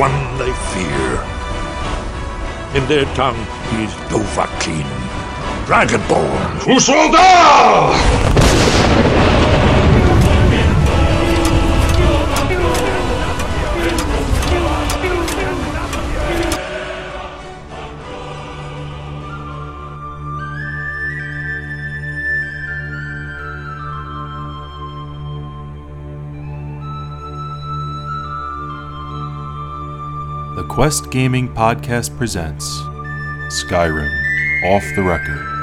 one they fear. In their tongue, he's Dovahkiin, Dragonborn. Usolda! Quest Gaming Podcast presents Skyrim Off the Record.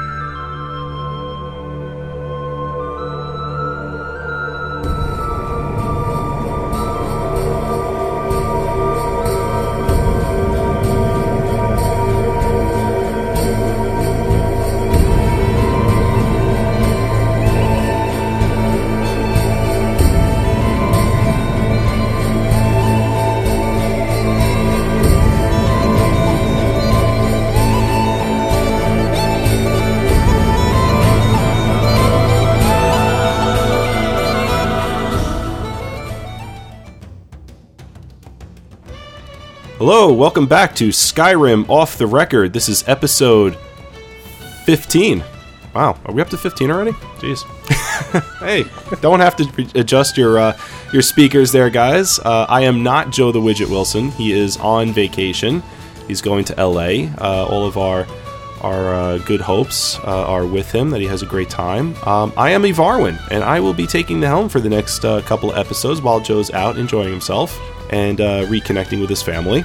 Hello, welcome back to Skyrim Off the Record. This is episode 15. Wow, are we up to 15 already? Jeez. hey, don't have to adjust your uh, your speakers there, guys. Uh, I am not Joe the Widget Wilson. He is on vacation. He's going to LA. Uh, all of our our uh, good hopes uh, are with him that he has a great time. Um, I am Evarwin, and I will be taking the helm for the next uh, couple of episodes while Joe's out enjoying himself and uh, reconnecting with his family.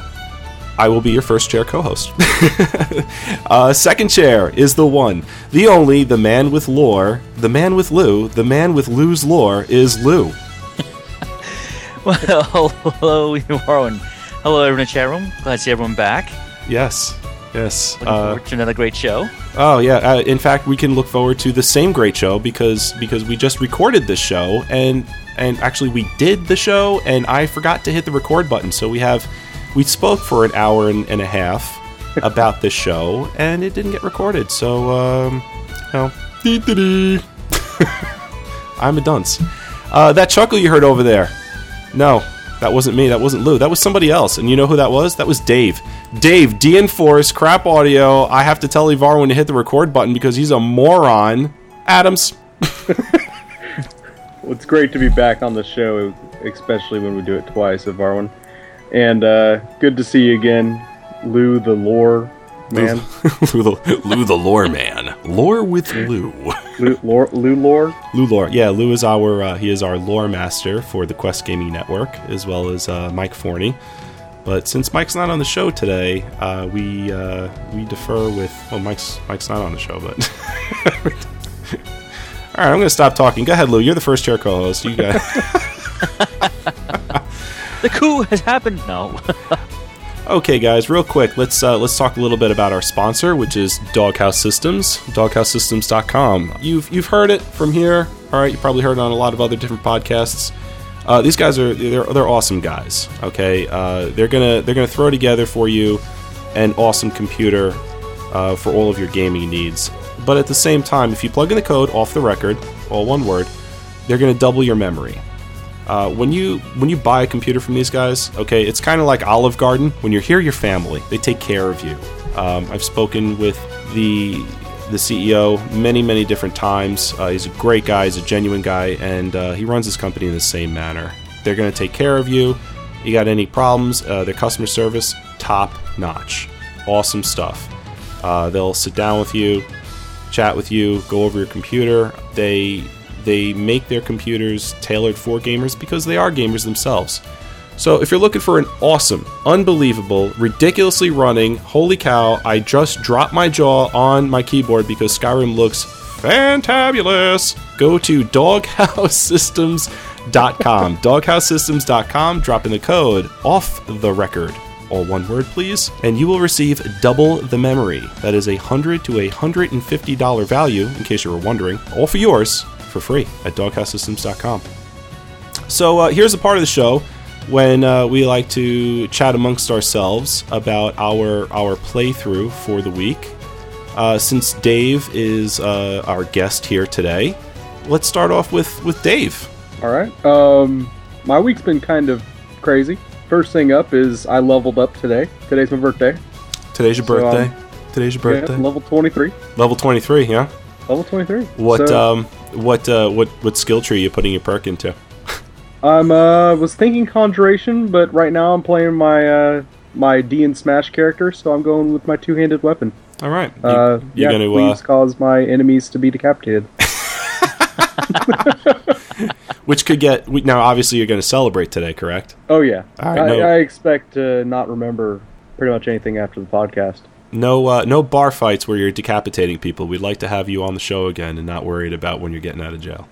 I will be your first chair co-host. uh, second chair is the one, the only, the man with lore, the man with Lou, the man with Lou's lore is Lou. Well, hello, everyone. Hello, everyone in the chat room. Glad to see everyone back. Yes, yes. Looking Uh, forward to another great show. Oh yeah. Uh, in fact, we can look forward to the same great show because because we just recorded this show and and actually we did the show and I forgot to hit the record button. So we have we spoke for an hour and, and a half about this show and it didn't get recorded. So um, you know. I'm a dunce. Uh, that chuckle you heard over there. No, that wasn't me. That wasn't Lou. That was somebody else. And you know who that was? That was Dave. Dave, D Enforce, crap audio. I have to tell Ivar when to hit the record button because he's a moron. Adams. Well, it's great to be back on the show, especially when we do it twice of Arwen. And uh, good to see you again, Lou the lore man. Lou, the, Lou the lore man. Lore with Lou. Lou, lore, Lou lore? Lou lore. Yeah, Lou is our uh, he is our lore master for the Quest Gaming Network, as well as uh, Mike Forney. But since Mike's not on the show today, uh, we uh, we defer with well, Mike's Mike's not on the show, but. All right, I'm going to stop talking. Go ahead, Lou. You're the first chair co-host. You got. The coup has happened. No. Okay, guys, real quick, let's uh, let's talk a little bit about our sponsor, which is Doghouse Systems, DoghouseSystems.com. You've you've heard it from here, all right? You probably heard it on a lot of other different podcasts. Uh, these guys are they're, they're awesome guys. Okay, uh, they're gonna they're gonna throw together for you an awesome computer uh, for all of your gaming needs. But at the same time, if you plug in the code off the record, all one word, they're gonna double your memory. Uh, when you when you buy a computer from these guys, okay, it's kind of like Olive Garden. When you're here, your family they take care of you. Um, I've spoken with the the CEO many many different times. Uh, he's a great guy. He's a genuine guy, and uh, he runs his company in the same manner. They're going to take care of you. You got any problems? Uh, their customer service top notch, awesome stuff. Uh, they'll sit down with you, chat with you, go over your computer. They they make their computers tailored for gamers because they are gamers themselves. So if you're looking for an awesome, unbelievable, ridiculously running, holy cow, I just dropped my jaw on my keyboard because Skyrim looks fantabulous, go to doghousesystems.com. doghousesystems.com, drop in the code off the record all one word please, and you will receive double the memory. That is a hundred to a hundred and fifty dollar value, in case you were wondering, all for yours for free at doghousesystems.com. So uh, here's a part of the show when uh, we like to chat amongst ourselves about our our playthrough for the week. Uh, since Dave is uh, our guest here today, let's start off with with Dave. All right. Um, my week's been kind of crazy, first thing up is I leveled up today. Today's my birthday. Today's your So, um, birthday. Today's your Yeah, birthday. level 23. Level 23, yeah. Level 23. What So, um what uh what what skill tree are you putting your perk into? I'm uh was thinking conjuration, but right now I'm playing my uh my D and Smash character, so I'm going with my two-handed weapon. All right. You, Uh, you yeah, gonna uh, please cause my enemies to be decapitated. which could get now obviously you're going to celebrate today, correct? Oh yeah, All right, I, no- I expect to not remember pretty much anything after the podcast. No uh no bar fights where you're decapitating people. We'd like to have you on the show again and not worried about when you're getting out of jail.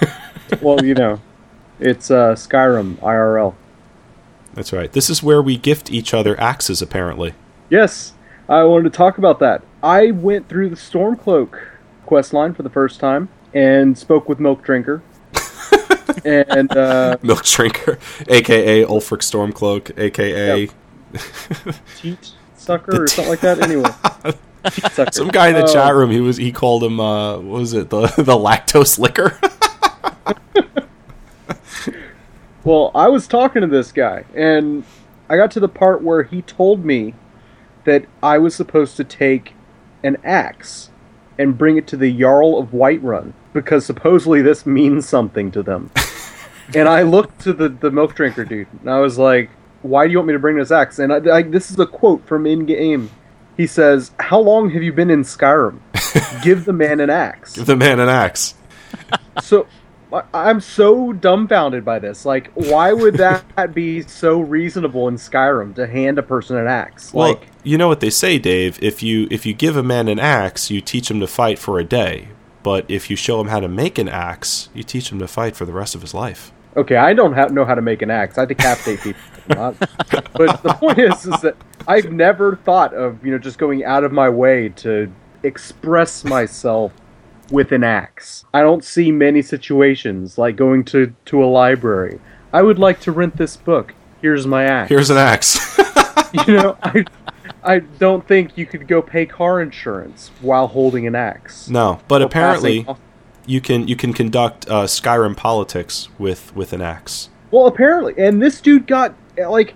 well, you know, it's uh, Skyrim IRL. That's right. This is where we gift each other axes apparently. Yes, I wanted to talk about that. I went through the Stormcloak quest line for the first time and spoke with Milk Drinker. and uh, Milk Drinker, aka Ulfric Stormcloak, aka Teat Sucker or something like that. Anyway, Sucker. some guy in the Uh, chat room. He was he called him uh what was it the the lactose liquor? Well, I was talking to this guy, and I got to the part where he told me that I was supposed to take an axe and bring it to the Jarl of Whiterun because supposedly this means something to them. and I looked to the, the milk drinker dude, and I was like, "Why do you want me to bring this axe? And I, I, this is a quote from in game. He says, "How long have you been in Skyrim? Give the man an axe." Give the man an axe. so I- I'm so dumbfounded by this. Like, why would that be so reasonable in Skyrim to hand a person an axe? Well, like, you know what they say, Dave. If you if you give a man an axe, you teach him to fight for a day. But if you show him how to make an axe, you teach him to fight for the rest of his life. Okay, I don't ha- know how to make an axe. I decapitate people. But the point is, is that I've never thought of you know just going out of my way to express myself with an axe. I don't see many situations like going to to a library. I would like to rent this book. Here's my axe. Here's an axe. you know, I I don't think you could go pay car insurance while holding an axe. no, but apparently you can you can conduct uh, Skyrim politics with with an axe. Well, apparently, and this dude got like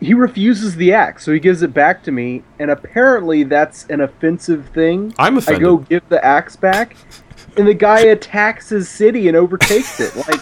he refuses the axe, so he gives it back to me, and apparently that's an offensive thing. I'm I go give the axe back, and the guy attacks his city and overtakes it. Like,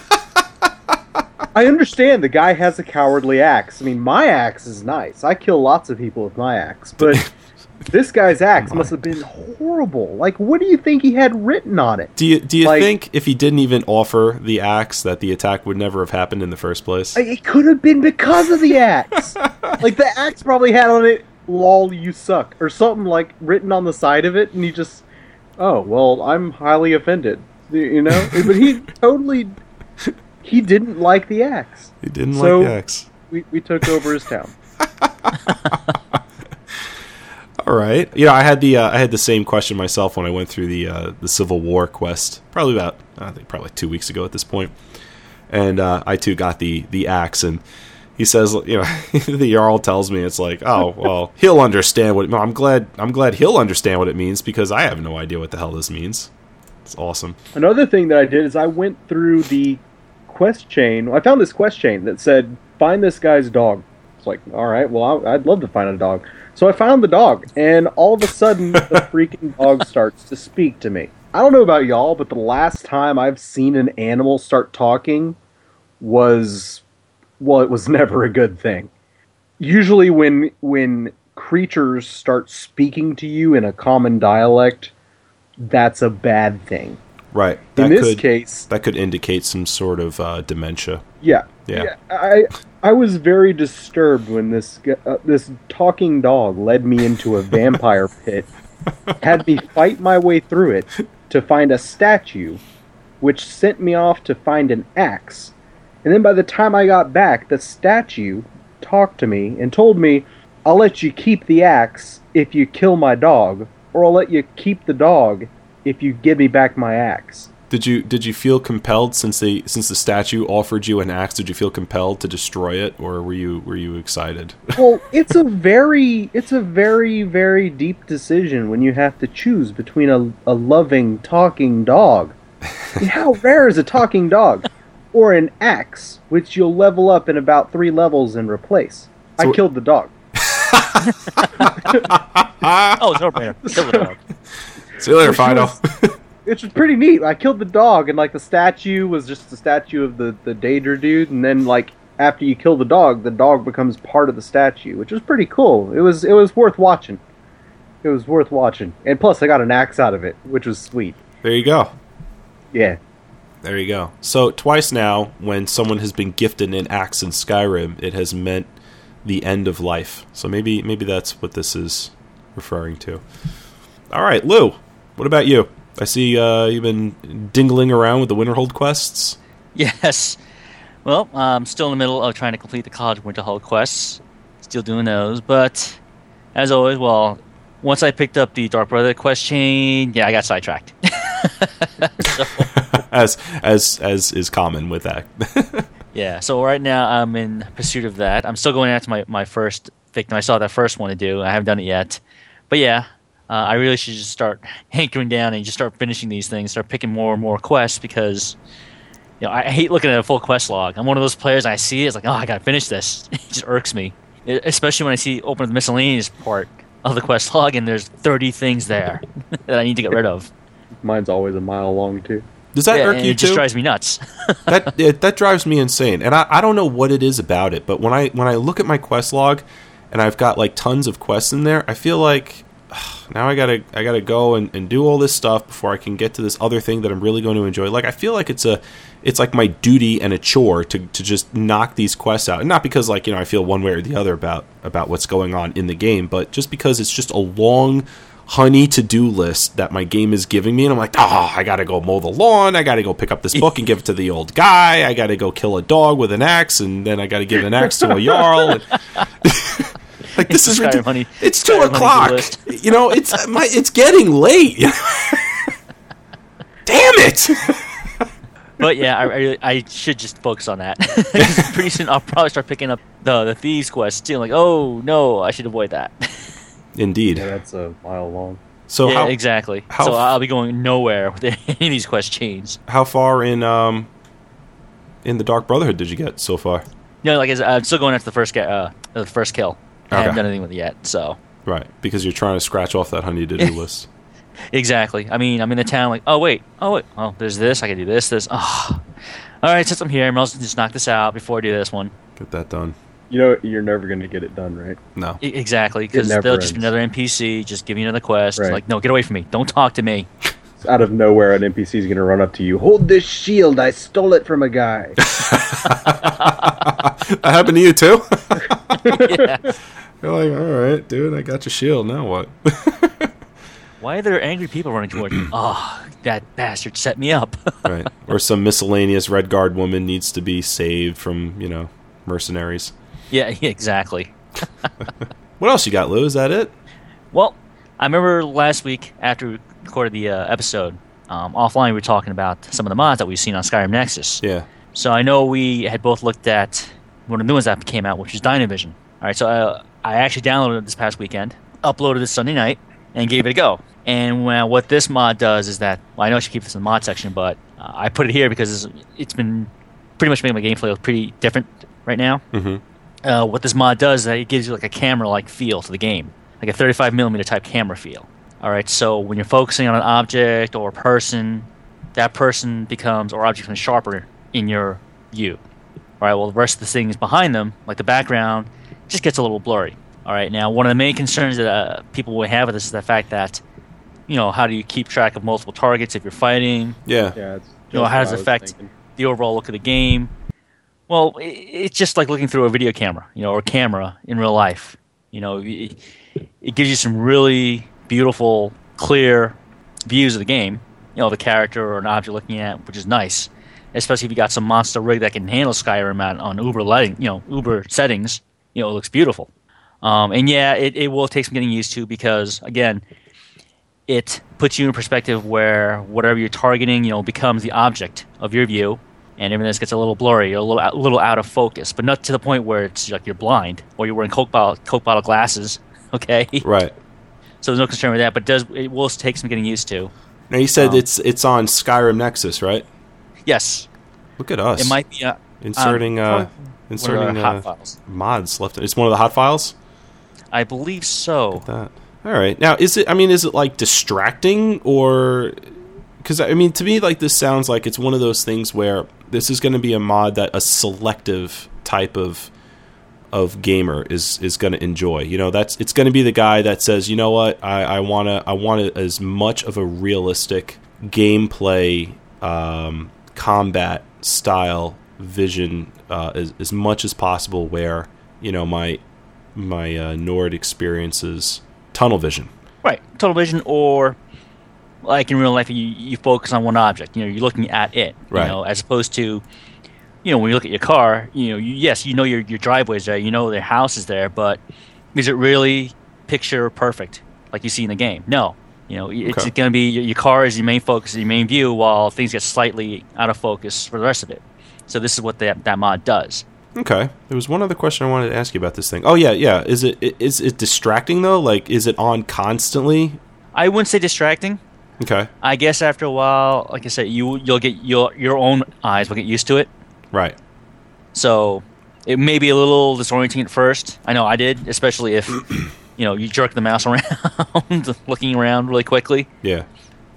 I understand the guy has a cowardly axe. I mean, my axe is nice. I kill lots of people with my axe, but this guy's axe must have been horrible. Like, what do you think he had written on it? Do you do you Like- think if he didn't even offer the axe that the attack would never have happened in the first place? It could have been because of the axe. like the axe probably had on it "lol you suck" or something like written on the side of it, and he just, oh well, I'm highly offended. You know, but he totally, he didn't like the axe. he didn't so- like the axe. We we took over his town. All right. You know, I had the uh, I had the same question myself when I went through the uh, the Civil War quest. Probably about I think probably two weeks ago at this point. point, and uh, I too got the the axe and. He says, you know, the Jarl tells me it's like, oh, well, he'll understand what. It, I'm glad. I'm glad he'll understand what it means because I have no idea what the hell this means. It's awesome. Another thing that I did is I went through the quest chain. I found this quest chain that said, "Find this guy's dog." It's like, all right, well, I- I'd love to find a dog. So I found the dog, and all of a sudden, the freaking dog starts to speak to me. I don't know about y'all, but the last time I've seen an animal start talking was, well, it was never a good thing. Usually, when when creatures start speaking to you in a common dialect, that's a bad thing. Right. In That this could case, that could indicate some sort of uh, dementia. yeah, Yeah. I I was very disturbed when this uh, this talking dog led me into a vampire pit, had me fight my way through it to find a statue, which sent me off to find an axe, and then by the time I got back, the statue talked to me and told me, "I'll let you keep the axe if you kill my dog, or I'll let you keep the dog if you give me back my axe. Did you did you feel compelled since the since the statue offered you an axe? Did you feel compelled to destroy it, or were you were you excited? well, it's a very it's a very very deep decision when you have to choose between a, a loving talking dog. How rare is a talking dog? or an axe, which you'll level up in about three levels and replace. So- I killed the dog. Oh, it's no brainer. Kill the dog. See you later, Fido. was- Which was pretty neat. I killed the dog, and like the statue was just the statue of the the Daedra dude, and then like after you kill the dog, the dog becomes part of the statue, which was pretty cool. It was it was worth watching. It was worth watching, and plus I got an axe out of it, which was sweet. there you go. Yeah, There you go. So twice now, when someone has been gifted an axe in Skyrim, it has meant the end of life. So maybe maybe that's what this is referring to. All right, Lou. What about you? I see uh, you've been dingling around with the Winterhold quests. Yes. Well, I'm still in the middle of trying to complete the College Winterhold quests. Still doing those, but as always, well, once I picked up the Dark Brother quest chain, yeah, I got sidetracked. as as as is common with that. yeah, so right now I'm in pursuit of that. I'm still going after my, my first victim. I saw that first one to do. I haven't done it yet. But yeah, uh, I really should just start hankering down and just start finishing these things, start picking more and more quests because you know, I hate looking at a full quest log. I'm one of those players. I see it, it's like, oh, I gotta finish this. It just irks me, It- especially when I see open the miscellaneous part of the quest log and there's 30 things there that I need to get rid of. mine's always a mile long too. Does that Yeah, irk and you it just drives me nuts. that it, that drives me insane, and I, I don't know what it is about it. But when I when I look at my quest log, and I've got like tons of quests in there, I feel like now I gotta I gotta go and, and do all this stuff before I can get to this other thing that I'm really going to enjoy. Like I feel like it's a it's like my duty and a chore to, to just knock these quests out, and not because like you know I feel one way or the other about about what's going on in the game, but just because it's just a long honey to do list that my game is giving me, and I'm like, oh, I gotta go mow the lawn, I gotta go pick up this book and give it to the old guy, I gotta go kill a dog with an axe, and then I gotta give an axe to a jarl. And like this is Skyrim ridiculous. honey- It's two o'clock. You know, it's my it's getting late. Damn it! But yeah, I, I, I should just focus on that. Pretty soon, I'll probably start picking up the the thieves quest too. Like, oh no, I should avoid that. Indeed. Yeah, that's a mile long. So yeah, how exactly. how so f- I'll be going nowhere with any of these quest chains. how far in um in the Dark Brotherhood did you get so far? No, like I said, I'm still going after the first ga- uh, the first kill. I haven't done anything with it yet. So Right, because you're trying to scratch off that honey to do list. exactly. I mean, I'm in the town. Like, oh wait, oh wait, oh there's this. I can do this, this. Oh. All right, since I'm here, I might as well just knock this out before I do this one. Get that done. You know, you're never going to get it done, right? No. E- exactly, because they'll just be another NPC, just give you another quest. Right. Like, no, get away from me. Don't talk to me. Out of nowhere, an NPC is going to run up to you. Hold this shield. I stole it from a guy. that happened to you too? yeah. You're like, all right, dude, I got your shield. Now what? Why are there angry people running towards me? Oh, that bastard set me up. right. Or some miscellaneous Redguard woman needs to be saved from, you know, mercenaries. yeah, yeah, exactly. What else you got, Lou? Is that it? Well, I remember last week after we recorded the uh, episode, um, offline we were talking about some of the mods that we've seen on Skyrim Nexus. Yeah. So I know we had both looked at one of the new ones that came out, which is Dynavision. All right, so uh, I actually downloaded it this past weekend, uploaded it Sunday night, and gave it a go. And well, what this mod does is that well, I know I should keep this in the mod section, but uh, I put it here because it's, it's been pretty much making my gameplay look pretty different right now. Mhm. Uh, what this mod does is that it gives you like a camera-like feel to the game, like a 35 millimeter type camera feel. All right, so when you're focusing on an object or a person, that person becomes or object becomes sharper in your view. All right, well the rest of the things behind them, like the background, just gets a little blurry. All right, now one of the main concerns that uh, people will have with this is the fact that, you know, how do you keep track of multiple targets if you're fighting? Yeah. Yeah, You know, how does it affect thinking. the overall look of the game? Well, i- it's just like looking through a video camera, you know, or camera in real life. You know, it, it gives you some really beautiful, clear views of the game. You know, the character or an object you're looking at, which is nice. Especially if you got some monster rig that can handle Skyrim at, on Uber lighting, you know, Uber settings. You know, it looks beautiful. Um, and yeah, it, it will take some getting used to because again, it puts you in perspective where whatever you're targeting, you know, becomes the object of your view, and everything else gets a little blurry, a little, a little out of focus, but not to the point where it's like you're blind or you're wearing Coke bottle, Coke bottle glasses. Okay, Right. so there's no concern with that, but it does it will take some getting used to. Now you said Um, it's it's on Skyrim Nexus, right? Yes, Look at us. It might be uh, inserting um, uh, inserting hot uh, files. mods left. It's one of the hot files. I believe so. That. All right. Now, is it? I mean, is it like distracting or? Because I mean, to me, like this sounds like it's one of those things where this is going to be a mod that a selective type of of gamer is is going to enjoy. You know, that's it's going to be the guy that says, you know what, I, I want to I want as much of a realistic gameplay, um, combat style vision uh, as as much as possible. Where you know my my uh, Nord experiences tunnel vision. Right, tunnel vision, or like in real life, you, you focus on one object. You know, you're looking at it. You Right. know, as opposed to, you know, when you look at your car, you know, you, yes, you know your your driveway's there, you know their house is there, but is it really picture perfect like you see in the game? No. You know, it's Okay. going to be your, car is your main focus, your main view, while things get slightly out of focus for the rest of it. So this is what that that mod does. Okay. There was one other question I wanted to ask you about this thing. Oh yeah, yeah. Is it is it distracting though? Like, is it on constantly? I wouldn't say distracting. Okay. I guess after a while, like I said, you you'll get your your own eyes will get used to it. Right. So it may be a little disorienting at first. I know I did, especially if you know you jerk the mouse around, looking around really quickly. Yeah.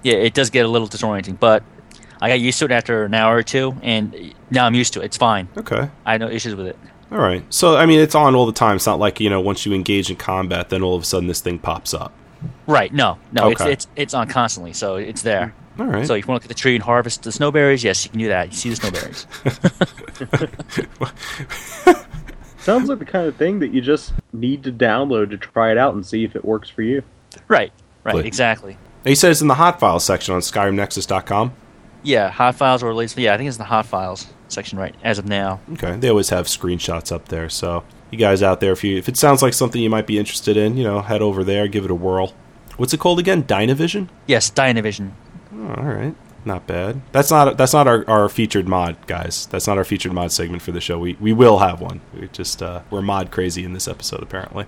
Yeah, it does get a little disorienting, but I got used to it after an hour or two, and now I'm used to it. It's fine. Okay. I have no issues with it. All right. So I mean, it's on all the time. It's not like you know once you engage in combat, then all of a sudden this thing pops up. Right? No, no, Okay. it's it's it's on constantly, so it's there. All right. So if you want to look at the tree and harvest the snowberries, yes, you can do that. You see the snowberries. Sounds like the kind of thing that you just need to download to try it out and see if it works for you. right, right, Good. exactly. He you said it's in the hot files section on SkyrimNexus.com. Yeah, hot files or at least Yeah, I think it's in the hot files section right as of now. Okay. They always have screenshots up there. So you guys out there, if you if it sounds like something you might be interested in, you know, head over there, give it a whirl. What's it called again? Dynavision. Yes, Dynavision. Oh, all right. Not bad. That's not that's not our, our featured mod, guys. That's not our featured mod segment for the show. We we will have one. We just uh, we're mod crazy in this episode apparently.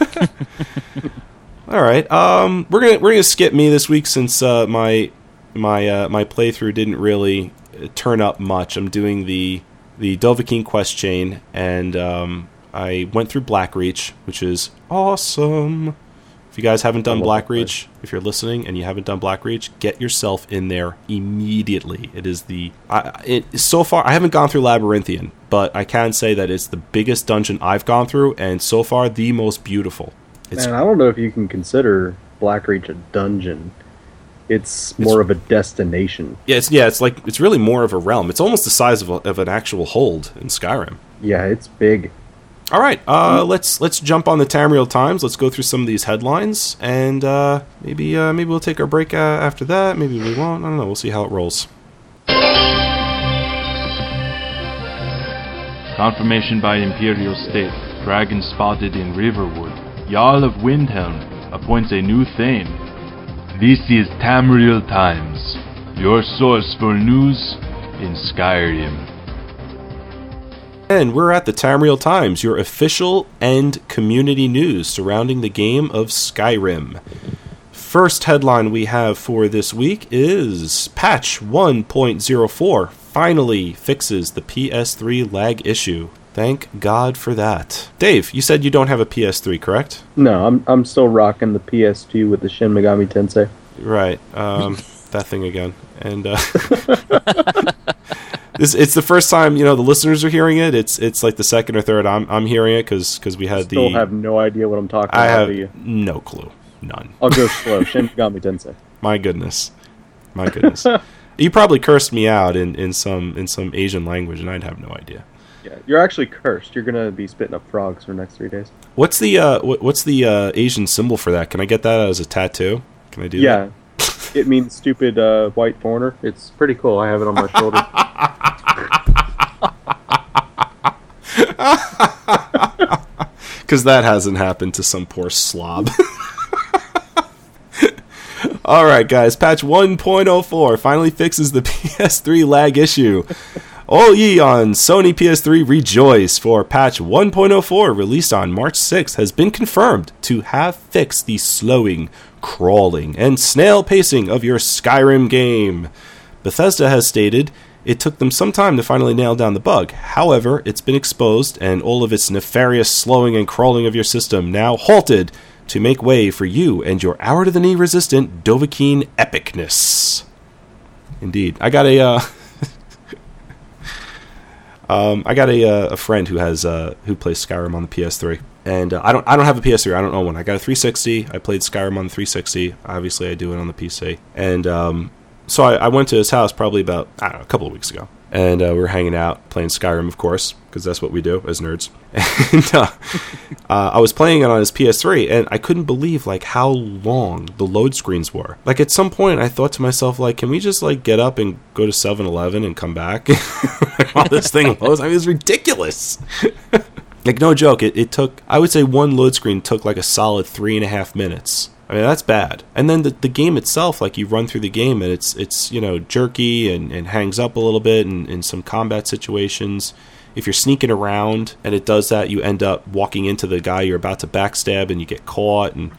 all right. Um, we're gonna we're gonna skip me this week since uh, my my uh, my playthrough didn't really uh, turn up much. I'm doing the the Dovahkiin quest chain, and um, I went through Blackreach, which is awesome. You guys haven't done Blackreach, if you're listening and you haven't done Blackreach, get yourself in there immediately. It is the I, it so far I haven't gone through Labyrinthian, but I can say that it's the biggest dungeon I've gone through, and so far the most beautiful. It's Man, I don't know if you can consider Blackreach a dungeon. It's more of a destination. yeah, it's yeah, it's like it's really more of a realm. It's almost the size of, a, of an actual hold in Skyrim. Yeah, it's big. All right, uh, let's let's jump on the Tamriel Times. Let's go through some of these headlines, and uh, maybe uh, maybe we'll take our break uh, after that. Maybe we won't. I don't know. We'll see how it rolls. Confirmation by Imperial State. Dragon spotted in Riverwood. Jarl of Windhelm appoints a new Thane. This is Tamriel Times, your source for news in Skyrim. And we're at the Tamriel Times, your official and community news surrounding the game of Skyrim. First headline we have for this week is Patch 1.04 finally fixes the PS3 lag issue. Thank God for that. Dave, you said you don't have a PS3, correct? No, I'm I'm still rocking the PS2 with the Shin Megami Tensei. Right. Um, that thing again. And uh, this, it's the first time you know the listeners are hearing it. It's it's like the second or third I'm I'm hearing it because because we had the Still the have no idea what I'm talking I about. have do you? no clue, none. I'll go slow. Shin Megami Tensei. My goodness, my goodness. you probably cursed me out in, in some in some Asian language, and I'd have no idea. Yeah, you're actually cursed. You're gonna be spitting up frogs for the next three days. What's the uh, what, what's the uh, Asian symbol for that? Can I get that as a tattoo? Can I do Yeah, it means stupid uh, white foreigner. It's pretty cool. I have it on my shoulder. Because that hasn't happened to some poor slob. All right, guys. Patch 1.04 finally fixes the PS3 lag issue. All ye on Sony PS3 rejoice, for patch 1.04 released on March 6th has been confirmed to have fixed the slowing, crawling, and snail pacing of your Skyrim game. Bethesda has stated It took them some time to finally nail down the bug. However, it's been exposed, and all of its nefarious slowing and crawling of your system now halted to make way for you and your hour to the knee resistant Dovahkiin epicness. Indeed, I got a. Uh, um, I got a, uh, a friend who has uh, who plays Skyrim on the PS3, and uh, I don't I don't have a PS3. I don't own one. I got a 360. I played Skyrim on the 360. Obviously, I do it on the PC, and um, so I, I went to his house probably about know a couple of weeks ago, and uh, we were hanging out playing Skyrim, of course, because that's what we do as nerds. And uh, uh, I was playing it on his PS3, and I couldn't believe like how long the load screens were. Like at some point, I thought to myself, like, can we just like get up and go to 7-Eleven and come back while this thing loads? I mean, it's ridiculous. like no joke, it, it took I would say one load screen took like a solid three and a half minutes. I mean that's bad. And then the, the game itself, like you run through the game and it's it's you know jerky and, and hangs up a little bit in, in some combat situations. If you're sneaking around and it does that, you end up walking into the guy you're about to backstab and you get caught and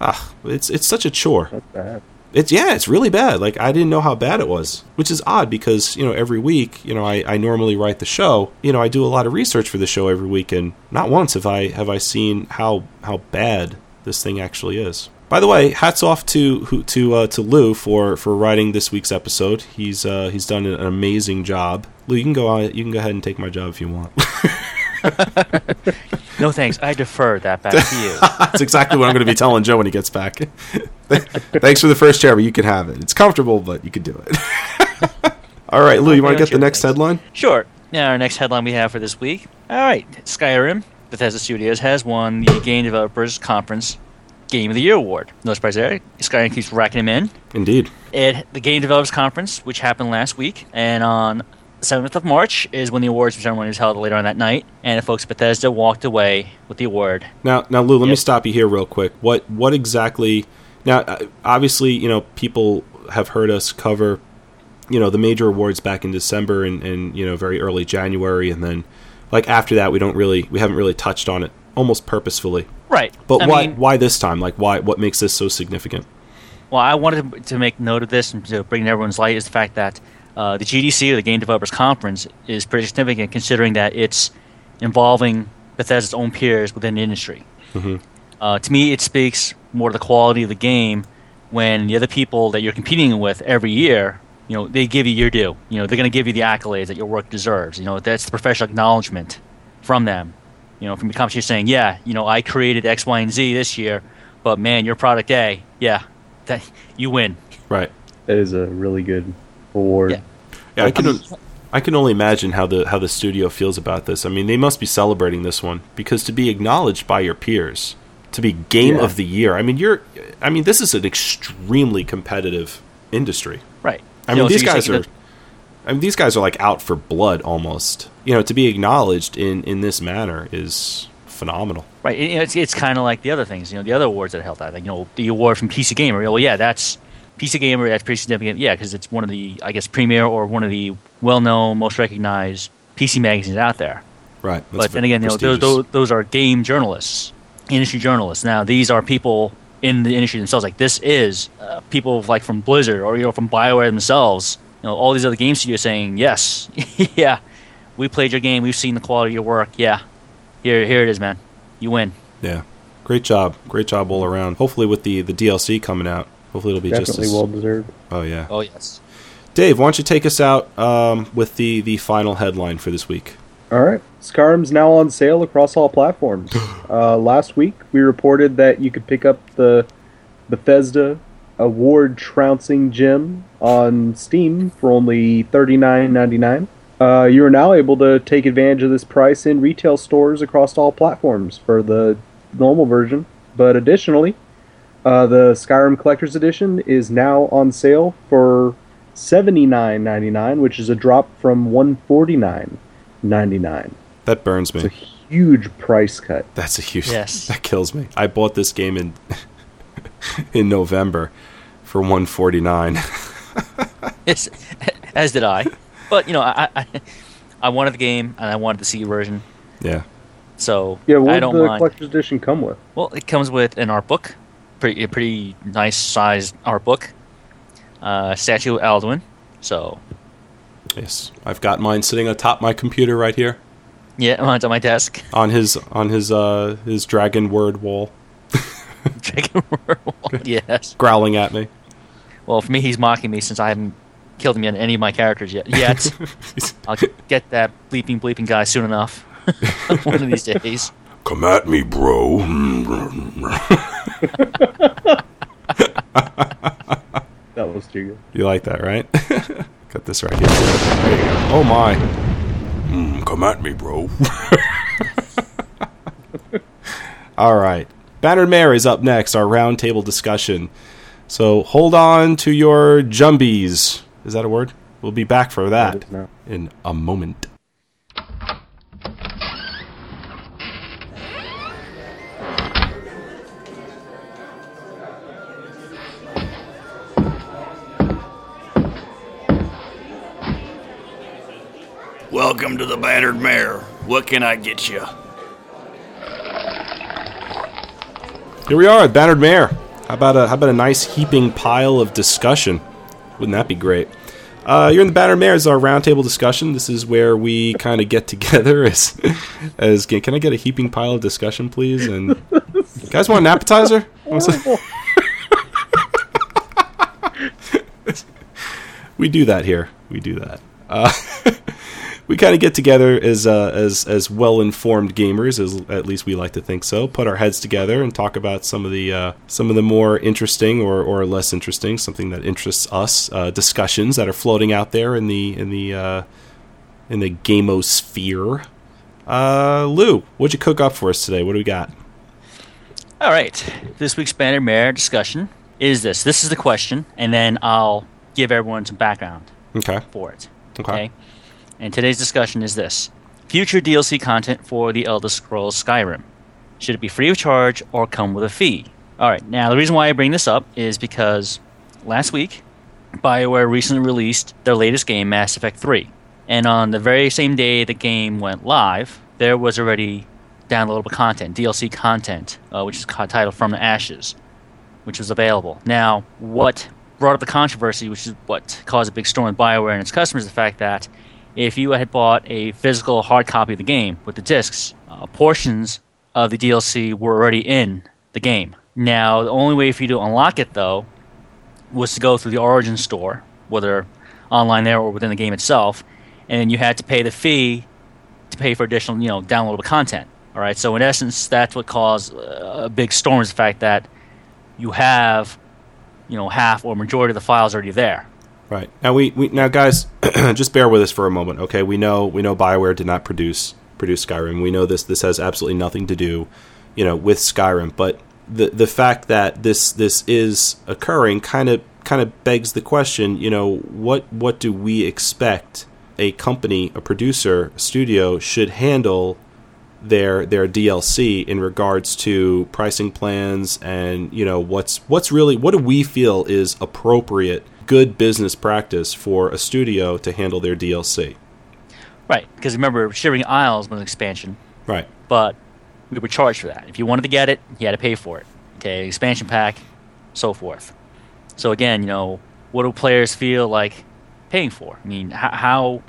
ah, it's it's such a chore. That's bad. It's yeah, it's really bad. Like I didn't know how bad it was, which is odd because you know every week, you know, I, I normally write the show. You know, I do a lot of research for the show every week, and not once have I have I seen how how bad this thing actually is. By the way, hats off to to uh, to Lou for, for writing this week's episode. He's uh, he's done an amazing job. Lou, you can go on. You can go ahead and take my job if you want. No thanks. I defer that back to you. That's exactly what I'm going to be telling Joe when he gets back. Thanks for the first chair, but you can have it. It's comfortable, but you can do it. All right, Lou, you want to get the next headline? Sure. Now, our next headline we have for this week. All right, Skyrim, Bethesda Studios has won the Game Developers Conference Game of the Year award. No surprise there. Skyrim keeps racking him in. Indeed. At the Game Developers Conference, which happened last week, and on 7th of March is when the awards ceremony was held later on that night, and the folks at Bethesda walked away with the award. Now, now, Lou, let me stop you here real quick. What, what exactly? Now, uh, obviously, you know, people have heard us cover, you know, the major awards back in December and, and you know, very early January, and then, like after that, we don't really, we haven't really touched on it almost purposefully. Right. But I why, mean, why this time? Like, why, what makes this so significant? Well, I wanted to- to make note of this and to bring to everyone's light is the fact that uh, the GDC or the Game Developers Conference is pretty significant considering that it's involving Bethesda's own peers within the industry. Uh, to me, it speaks more to the quality of the game when the other people that you're competing with every year, you know, they give you your due. You know, they're going to give you the accolades that your work deserves. You know, that's the professional acknowledgement from them. You know, from the competition saying, yeah, you know, I created X, Y, and Z this year, but man, your product A, yeah, that you win. Right. That is a really good award. Yeah. Yeah, I can. Um, I can only imagine how the how the studio feels about this. I mean, they must be celebrating this one because to be acknowledged by your peers, to be game Yeah. of the year. I mean, you're. I mean, this is an extremely competitive industry. Right. I You mean, know, these you're guys taking are. I mean, these guys are like out for blood almost. You know, to be acknowledged in in this manner is phenomenal. right. it- It's, it's kind of like the other things. You know, the other awards that I held out. Like, you know, the award from PC Gamer. Well, yeah, that's PC Gamer. That's pretty significant. Yeah, because it's one of the, I guess, premier or one of the well-known, most recognized PC magazines out there. Right. That's but then again, you know, those, those, those are game journalists, industry journalists. Now, these are people in the industry themselves. Like this is uh, people like from Blizzard or you know from Bioware themselves. You know, all these other game studios saying, "Yes, yeah, we played your game. We've seen the quality of your work. Yeah, here, here it is, man. You win." Yeah. Great job. Great job all around. Hopefully, with the the DLC coming out, hopefully it'll be just Definitely as. well deserved. oh yeah. Oh yes. Dave, why don't you take us out um, with the the final headline for this week? All right. Skyrim's now on sale across all platforms. uh, last week, we reported that you could pick up the Bethesda award trouncing gem on Steam for only $39.99. Uh, you are now able to take advantage of this price in retail stores across all platforms for the normal version. But additionally, uh, the Skyrim Collector's Edition is now on sale for $79.99, which is a drop from $149.99. That burns It's a me. huge price cut. That's a huge. Yes. That kills me. I bought this game in in November for one forty nine. Yes, as did I. But you know, I, I, I wanted the game and I wanted the C version, Yeah. so Yeah, what I don't the mind. collector's edition come with? Well, it comes with an art book, pretty a pretty nice sized art book, uh, statue of Alduin. So Yes, I've got mine sitting atop my computer right here Yeah, mine's on my desk. on his on his uh his dragon word wall, Dragon World. yes. growling at me. Well, for me, he's mocking me since I haven't killed him yet, any of my characters yet. Yet. I'll get that bleeping bleeping guy soon enough. One of these days. Come at me, bro. That was too good. You like that, right? got this right here. There you go. Oh my. Mm, come at me, bro. All right. Battered Mare is up next, our roundtable discussion. So hold on to your jumbies. Is that a word? We'll be back for that in a moment. Welcome to the Battered Mare. What can I get you? Here we are at Battered Mare. How about a how about a nice heaping pile of discussion? Wouldn't that be great? Uh, you're in the Mare is our roundtable discussion. This is where we kind of get together as as can I get a heaping pile of discussion, please? And you guys want an appetizer? We do that here. We do that. Uh, we kind of get together as uh, as as well informed gamers, as at least we like to think so. Put our heads together and talk about some of the uh, some of the more interesting or, or less interesting, something that interests us, uh, discussions that are floating out there in the in the uh, in the gamosphere. Uh, Lou, what'd you cook up for us today? What do we got? All right. This week's Banner Mare discussion is this. This is the question, and then I'll give everyone some background Okay. for it. Okay. And today's discussion is this future DLC content for the Elder Scrolls Skyrim. Should it be free of charge or come with a fee? All right. Now, the reason why I bring this up is because last week, BioWare recently released their latest game, Mass Effect 3. And on the very same day the game went live, there was already downloadable content, DLC content, uh, which is titled From the Ashes, which was available. Now, what brought up the controversy, which is what caused a big storm with BioWare and its customers, the fact that if you had bought a physical hard copy of the game with the discs, uh, portions of the DLC were already in the game. Now, the only way for you to unlock it, though, was to go through the Origin store, whether online there or within the game itself, and you had to pay the fee to pay for additional, you know, downloadable content. All right, so in essence, that's what caused uh, a big storm is the fact that you have, you know, half or majority of the files already there. Right now, we, we now guys, just bear with us for a moment, okay? We know we know Bioware did not produce produce Skyrim. We know this this has absolutely nothing to do, you know, with Skyrim. But the the fact that this this is occurring kind of kind of begs the question, you know, what what do we expect a company, a producer, a studio should handle their their DLC in regards to pricing plans and you know what's what's really what do we feel is appropriate good business practice for a studio to handle their DLC. Right, because remember, Shivering Isles was an expansion, Right. but we were charged for that. If you wanted to get it, you had to pay for it. Okay, expansion pack, so forth. So again, you know, what do players feel like paying for? I mean, how, how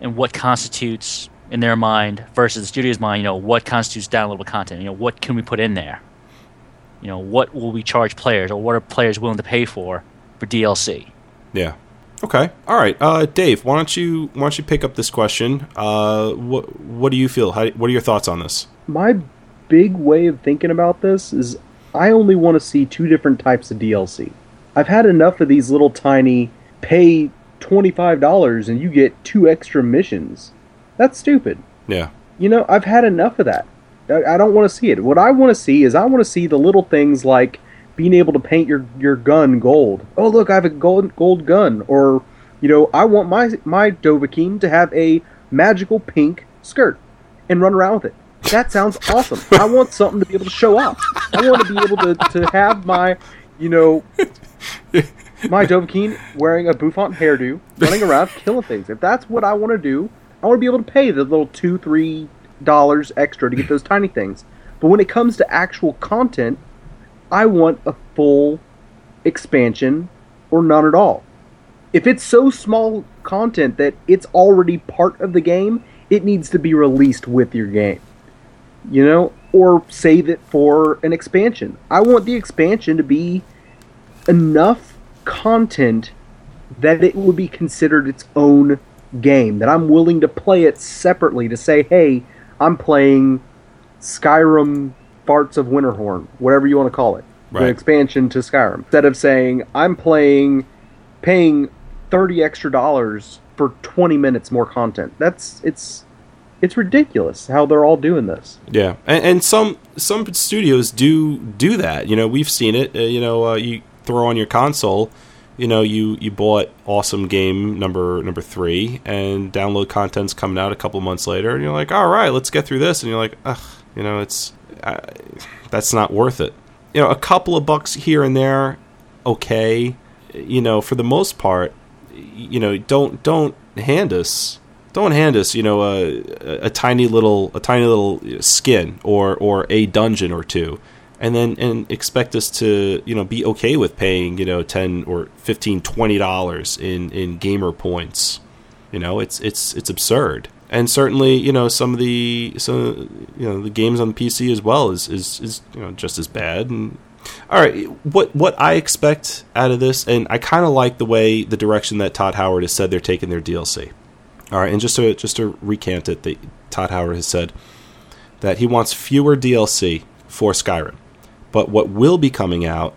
and what constitutes in their mind versus the studio's mind? You know, what constitutes downloadable content? You know, what can we put in there? You know, what will we charge players, or what are players willing to pay for for DLC? Yeah. Okay. All right. Uh, Dave, why don't you why don't you pick up this question? Uh, what what do you feel? How, what are your thoughts on this? My big way of thinking about this is I only want to see two different types of DLC. I've had enough of these little tiny pay $25 and you get two extra missions. That's stupid. Yeah. You know, I've had enough of that. I, I don't want to see it. What I want to see is I want to see the little things like being able to paint your, your gun gold. Oh, look, I have a gold gold gun. Or, you know, I want my my Dovahkiin to have a magical pink skirt and run around with it. That sounds awesome. I want something to be able to show off. I want to be able to, to have my, you know, my Dovahkiin wearing a bouffant hairdo, running around killing things. If that's what I want to do, I want to be able to pay the little two, three dollars extra to get those tiny things. But when it comes to actual content, I want a full expansion or none at all. If it's so small content that it's already part of the game. It needs to be released with your game. You know, or save it for an expansion. I want the expansion to be enough content that it would be considered its own game. That I'm willing to play it separately to say, hey, I'm playing Skyrim Farts of Winterhorn, whatever you want to call it, the Right. expansion to Skyrim. Instead of saying I'm playing, paying thirty extra dollars for twenty minutes more content. That's it's it's ridiculous how they're all doing this. Yeah, and, and some some studios do do that. You know, we've seen it. Uh, you know, uh, you throw on your console. You know, you you bought awesome game number number three, and download content's coming out a couple months later, and you're like, all right, let's get through this, and you're like, ugh, you know, it's uh, that's not worth it. You know, a couple of bucks here and there, okay. You know, for the most part, you know, don't don't hand us don't hand us you know a, a tiny little a tiny little skin or or a dungeon or two and then and expect us to you know be okay with paying you know 10 or 15 20 dollars in in gamer points. You know it's it's it's absurd. And certainly you know some of the some you know the games on the PC as well is is is you know just as bad. And all right what what I expect out of this and I kind of like the way the direction that Todd Howard has said they're taking their DLC all right, and just to just to recant it, the, Todd Howard has said that he wants fewer DLC for Skyrim, but what will be coming out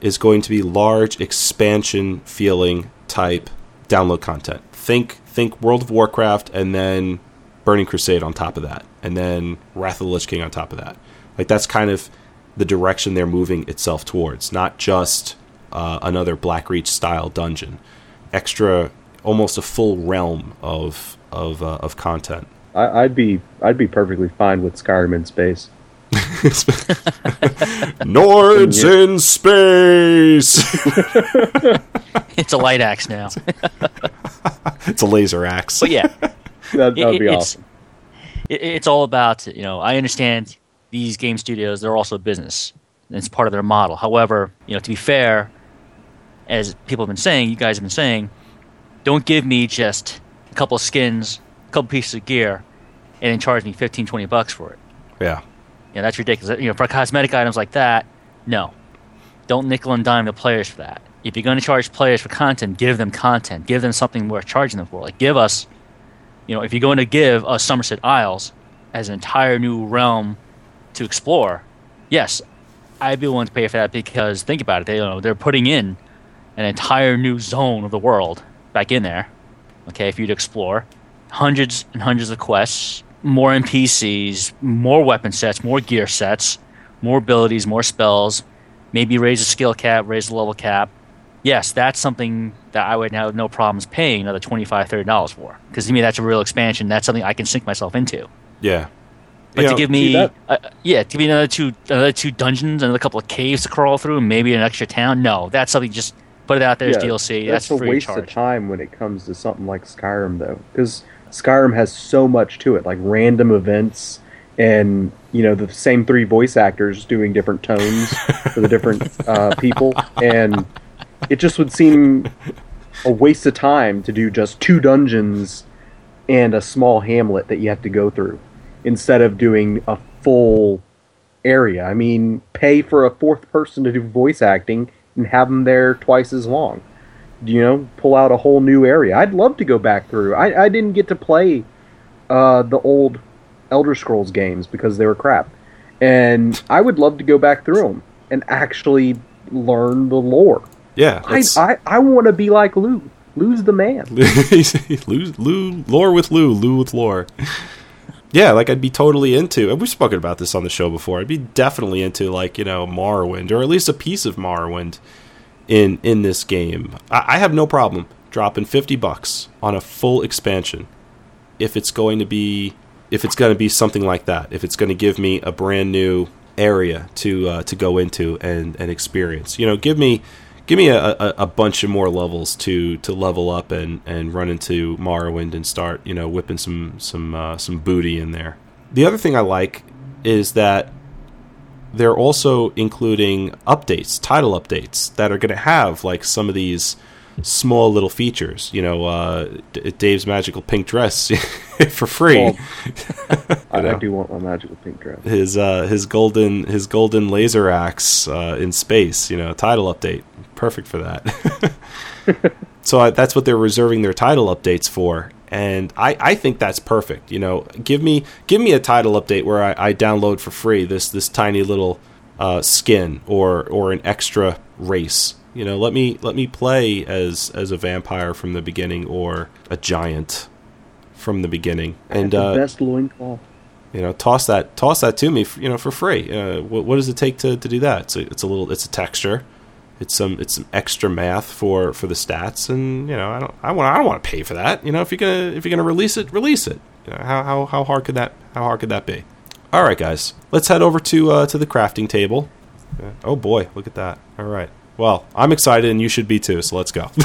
is going to be large expansion feeling type download content. Think think World of Warcraft and then Burning Crusade on top of that, and then Wrath of the Lich King on top of that. Like that's kind of the direction they're moving itself towards, not just uh, another Blackreach style dungeon. Extra almost a full realm of of uh, of content. I, I'd be I'd be perfectly fine with Skyrim in space. Nords in space. It's a light axe now. it's a laser axe. But yeah, That it- would be it's, awesome. it- it's all about you know. I understand these game studios; they're also a business. And it's part of their model. However, you know, to be fair, as people have been saying, you guys have been saying, don't give me just a couple of skins, a couple pieces of gear, and then charge me 15, 20 bucks for it. Yeah, You know, that's ridiculous. You know, for cosmetic items like that, no. Don't nickel and dime the players for that. If you're going to charge players for content, give them content. Give them something worth charging them for. Like, give us, you know, if you're going to give us Somerset Isles as an entire new realm to explore, yes, I'd be willing to pay for that because think about it. They, you know, they're putting in an entire new zone of the world back in there. Okay, for you to explore, hundreds and hundreds of quests, more NPCs, more weapon sets, more gear sets, more abilities, more spells. Maybe raise the skill cap, raise the level cap. Yes, that's something that I would have no problems paying another $25, $30 for. Because to me, that's a real expansion. That's something I can sink myself into. yeah. But You to know, give me, uh, yeah, to give me another two, another two dungeons, another couple of caves to crawl through, and maybe an extra town. No, that's something. Just put it out there as DLC. That's, That's, a free waste charge. of time when it comes to something like Skyrim, though, because Skyrim has so much to it, like random events and you know the same three voice actors doing different tones for the different uh, people, and it just would seem a waste of time to do just two dungeons and a small hamlet that you have to go through instead of doing a full area. I mean, pay for a fourth person to do voice acting and have them there twice as long. You know, pull out a whole new area. I'd love to go back through. I, I didn't get to play uh, the old Elder Scrolls games because they were crap, and I would love to go back through them and actually learn the lore. Yeah, I I, I want to be like Lou. Lou's the man. Lou, Lou, lore with Lou, Lou with lore. Yeah, like I'd be totally into. And we've spoken about this on the show before. I'd be definitely into like you know Morrowind or at least a piece of Morrowind in in this game. I, I have no problem dropping fifty bucks on a full expansion if it's going to be if it's going to be something like that. If it's going to give me a brand new area to uh, to go into and and experience. You know, give me give me a, a, a bunch of more levels to to level up and and run into Morrowind and start you know whipping some some uh, some booty in there. The other thing I like is that they're also including updates, title updates that are going to have like some of these small little features. You know, uh, D- Dave's magical pink dress for free. Well, I, know? I do want my magical pink dress. his uh, his golden his golden laser axe uh, in space. You know, title update, perfect for that. so I, that's what they're reserving their title updates for, and I, I think that's perfect. You know, give me give me a title update where I, I download for free this this tiny little uh, skin or or an extra race. You know, let me let me play as as a vampire from the beginning or a giant from the beginning, and the uh, best loincloth. you know toss that toss that to me you know for free uh, what, what does it take to, to do that so it's a little it's a texture it's some it's some extra math for for the stats and you know i don't i want i don't want to pay for that. You know if you're gonna if you're gonna release it release it. You know, how, how how hard could that how hard could that be? All right guys let's head over to uh to the crafting table. Oh boy look at that. All right. Well i'm excited and you should be too so let's go.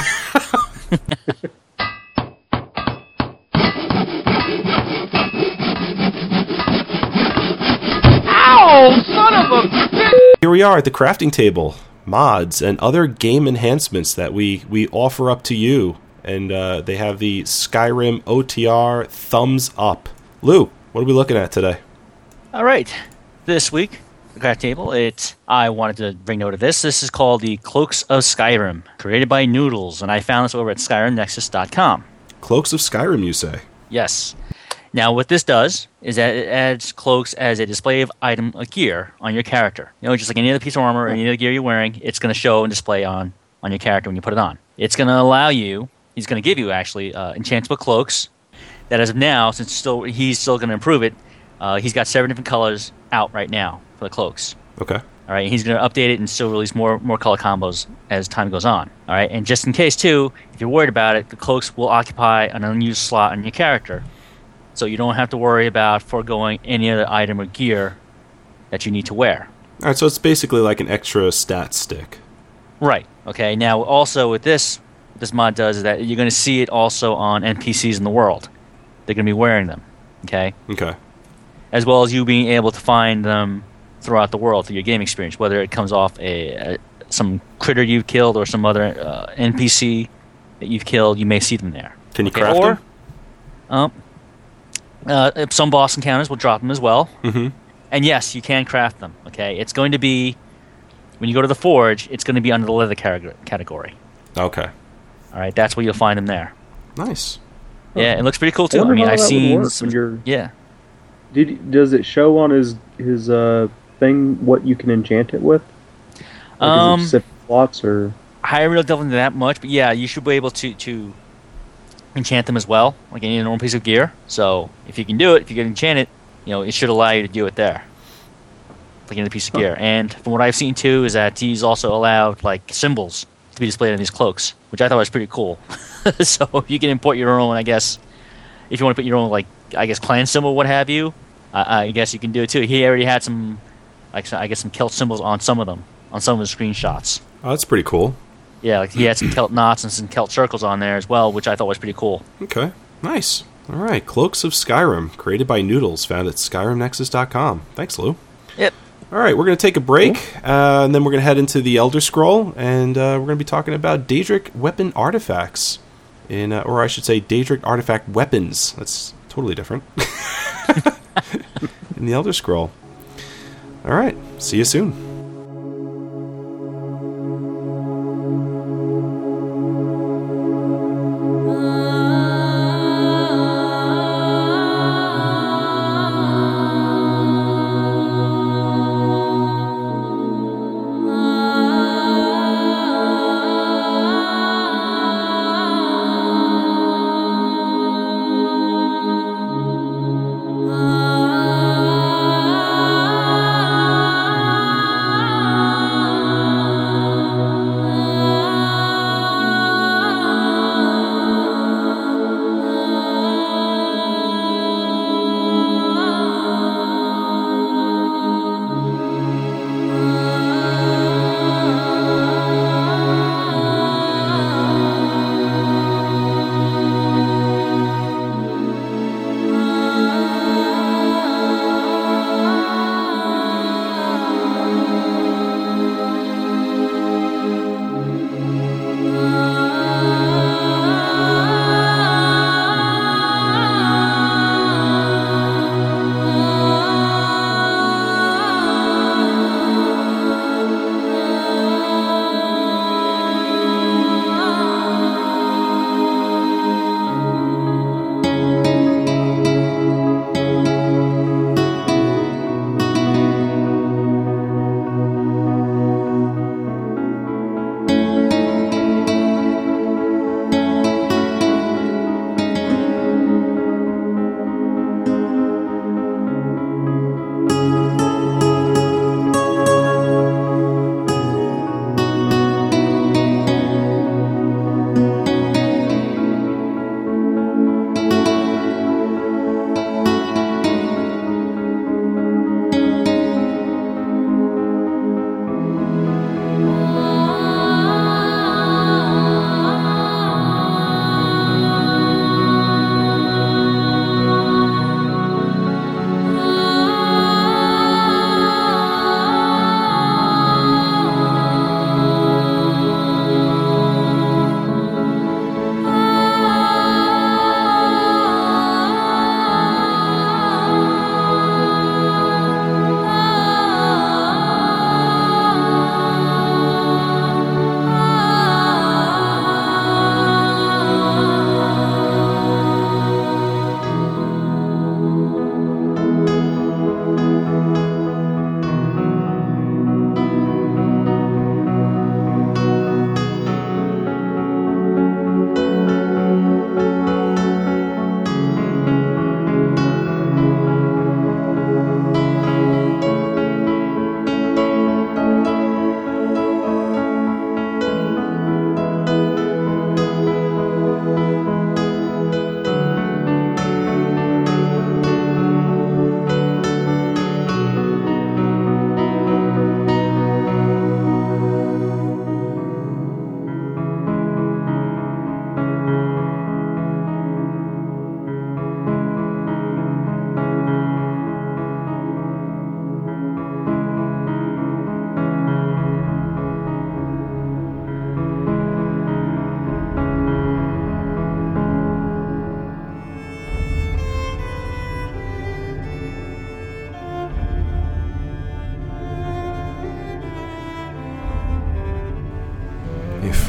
Here we are at the crafting table. Mods and other game enhancements that we, we offer up to you. And uh, they have the Skyrim OTR thumbs up. Lou, what are we looking at today? All right, this week the craft table. It I wanted to bring note of this. This is called the Cloaks of Skyrim, created by Noodles, and I found this over at SkyrimNexus.com. Cloaks of Skyrim, you say? Yes. Now, what this does is that it adds cloaks as a display of item of gear on your character. You know, just like any other piece of armor or any other gear you're wearing, it's going to show and display on on your character when you put it on. It's going to allow you. He's going to give you actually uh, enchantable cloaks. That as of now, since still he's still going to improve it, uh, he's got seven different colors out right now for the cloaks. Okay. All right, he's going to update it and still release more more color combos as time goes on. All right, and just in case too, if you're worried about it, the cloaks will occupy an unused slot on your character, so you don't have to worry about foregoing any other item or gear that you need to wear. All right, so it's basically like an extra stat stick. Right. Okay. Now, also with this, what this mod does is that you're going to see it also on NPCs in the world. They're going to be wearing them. Okay. Okay. as well as you being able to find them throughout the world through your game experience, whether it comes off a, a some critter you've killed or some other uh, NPC that you've killed, you may see them there. Can you Okay, craft or- them? Um, uh, some boss encounters will drop them as well, Mm-hmm. and yes, you can craft them. Okay, it's going to be when you go to the forge, it's going to be under the leather category. Okay. All right, that's where you'll find them there. Nice. Yeah, it looks pretty cool too. I, wonder mean, I've seen some, when you're- yeah. Did does it show on his his uh thing what you can enchant it with? Like, Um, is it specific slots or I haven't really delved into that much, but yeah, you should be able to to enchant them as well, like any normal piece of gear. So if you can do it, if you can enchant it, you know, it should allow you to do it there, like any piece of gear. And from what I've seen too, is that he's also allowed like symbols to be displayed on these cloaks, which I thought was pretty cool. so if you can import your own, I guess, if you want to put your own like I guess clan symbol, what have you, I I guess you can do it too. He already had some, like I guess some Celt symbols on some of them, on some of the screenshots. Oh, that's pretty cool. Yeah, like he had some Celt knots and some Celt circles on there as well, which I thought was pretty cool. Okay. Nice. All right. Cloaks of Skyrim, created by Noodles, found at SkyrimNexus.com. Thanks, Lou. Yep. All right, we're going to take a break, uh, and then we're going to head into the Elder Scroll, and uh, we're going to be talking about Daedric weapon artifacts, in, uh, or I should say, Daedric artifact weapons. That's totally different. in the Elder Scroll. All right, see you soon.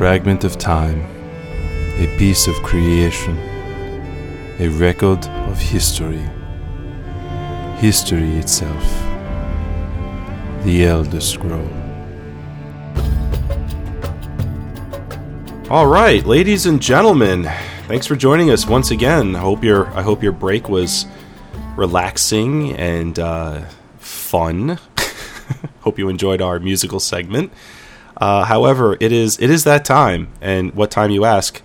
Fragment of time, a piece of creation, a record of history, history itself. The Elder Scroll. All right, ladies and gentlemen, thanks for joining us once again. I hope your I hope your break was relaxing and uh, fun. hope you enjoyed our musical segment. Uh, however, it is it is that time, and what time you ask?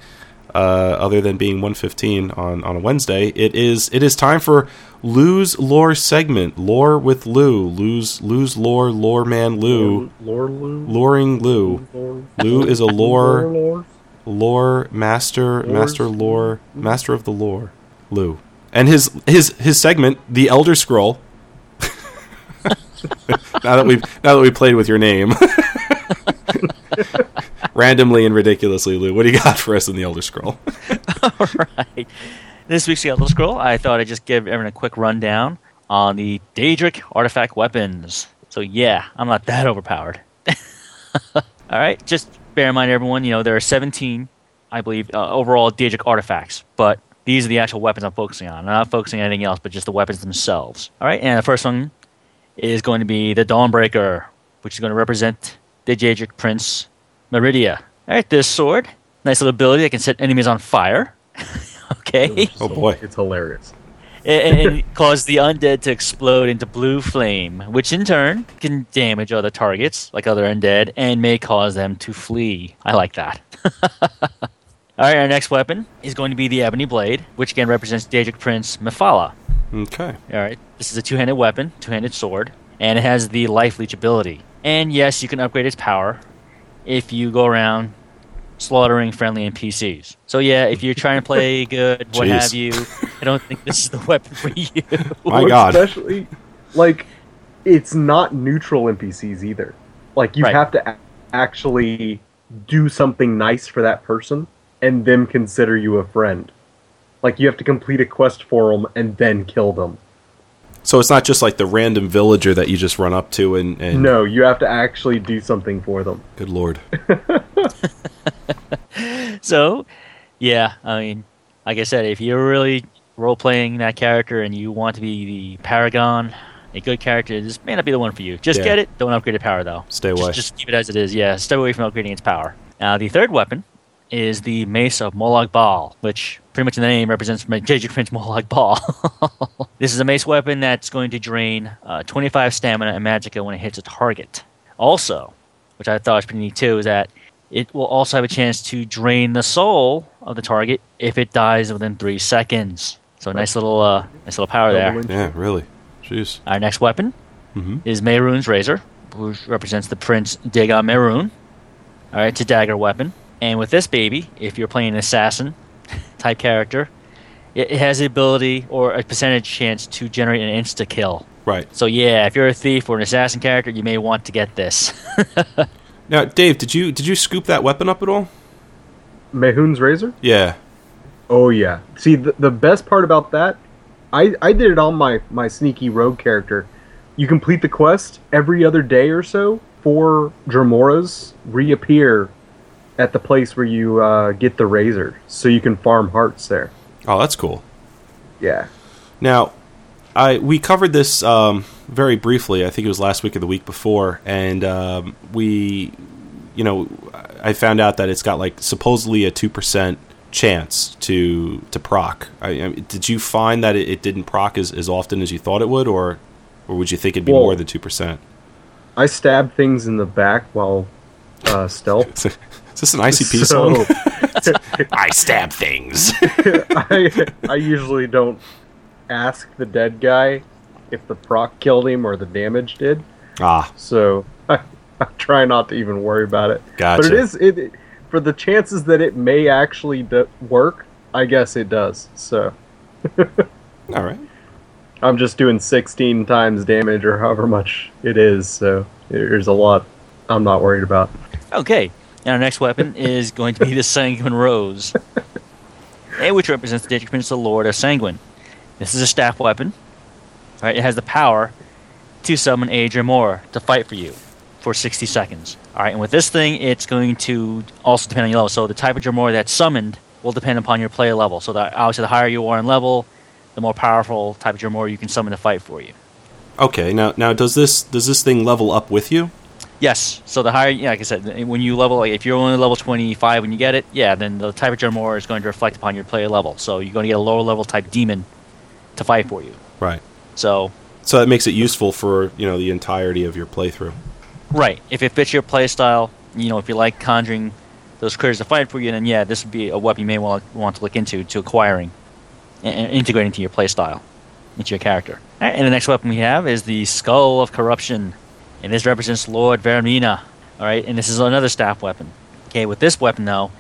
Uh, other than being 115 on, on a Wednesday, it is it is time for Lou's lore segment. Lore with Lou. Lou's Lou's lore. Lore man Lou. Lore Lou. Luring Lou. Lore. Lou is a Lore lore Lore. lore master Lores? master lore master of the lore lou and his his his segment the elder scroll now that we've now that we played with your name randomly and ridiculously lou what do you got for us in the elder scroll All right. This week's the Elder Scroll, I thought I'd just give everyone a quick rundown on the Daedric artifact weapons. So yeah, I'm not that overpowered. All right, just bear in mind, everyone. You know there are 17, I believe, uh, overall Daedric artifacts, but these are the actual weapons I'm focusing on. I'm not focusing on anything else, but just the weapons themselves. All right, and the first one is going to be the Dawnbreaker, which is going to represent the Daedric Prince Meridia. All right, this sword, nice little ability that can set enemies on fire. okay, oh boy It's hilarious. and, and it cause the undead to explode into blue flame, which in turn can damage other targets, like other undead, and may cause them to flee. I like that. All right, our next weapon is going to be the Ebony Blade, which again represents Daedric Prince Mephala. okay All right, this is a two-handed weapon, two-handed sword, and it has the life leech ability. And yes, you can upgrade its power if you go around slaughtering friendly NPCs. So yeah, if you're trying to play good, what Jeez. have you, I don't think this is the weapon for you. My Or God. Especially, like, it's not neutral NPCs either. Like, you Right. have to a- actually do something nice for that person and them consider you a friend. Like, you have to complete a quest for them and then kill them. So it's not just like the random villager that you just run up to and, and No, you have to actually do something for them. good lord so, yeah, I mean, like I said, if you're really role playing that character and you want to be the paragon, a good character, this may not be the one for you. Just Yeah. get it. Don't upgrade the power though. Stay away. Just, keep it as it is. Yeah, stay away from upgrading its power. Now, the third weapon is the Mace of Molag Bal, which pretty much in the name represents Daedric Prince Molag Bal. this is a mace weapon that's going to drain uh, 25 stamina and magicka when it hits a target. Also, which I thought was pretty neat too, is that it will also have a chance to drain the soul of the target if it dies within three seconds. So nice little, uh, nice little power there. Double yeah really jeez Our next weapon Mhm. is Mehrunes Razor, which represents the Prince Dagon Mehrunes. All right, it's a dagger weapon. And with this baby, if you're playing an assassin type character, it, it has the ability or a percentage chance to generate an insta kill. right So yeah, if you're a thief or an assassin character, you may want to get this. now dave did you did you scoop that weapon up at all Mehrunes' Razor? yeah Oh, yeah. See, the, the best part about that, I, I did it on my, my sneaky rogue character. You complete the quest every other day or so, four Dremoras reappear at the place where you uh, get the razor, so you can farm hearts there. oh that's cool Yeah. Now, I we covered this um, very briefly. I think it was last week or the week before, and um, we, you know, I found out that it's got like supposedly a two percent chance to to proc. I, I, did you find that it, it didn't proc as, as often as you thought it would, or or would you think it'd be Well- more than two percent? I stab things in the back while uh, stealth. Is this an ICP So- song? I stab things. I, I usually don't ask the dead guy if the proc killed him or the damage did. ah, so I, I try not to even worry about it. Gotcha. But it is it it- for the chances that it may actually d- work. I guess it does. So all right. I'm just doing 16 times damage or however much it is. So there's a lot I'm not worried about. Okay, and our next weapon is going to be the Sanguine Rose, eh, which represents the Daedric Prince, the Lord of Sanguine. This is a staff weapon. Right, it has the power to summon a Dremora to fight for you. for 60 seconds. All right, and with this thing, it's going to also depend on your level. So the type of Dremora that's summoned will depend upon your player level. So that obviously, the higher you are in level, the more powerful type of Dremora you can summon to fight for you. Okay, now now does this does this thing level up with you? Yes. So the higher, yeah, like I said, when you level, like if you're only level 25 when you get it, yeah, then the type of Dremora is going to reflect upon your player level. So you're going to get a lower level type demon to fight for you. Right. So So that makes it useful for you know the entirety of your playthrough. Right. If it fits your play style, you know, if you like conjuring those critters to fight for you, then yeah, this would be a weapon you may want, want to look into to acquiring and, integrating into your play style, into your character. Right, and the next weapon we have is the Skull of Corruption, and this represents Lord Vaermina. All right, and this is another staff weapon. Okay, with this weapon though,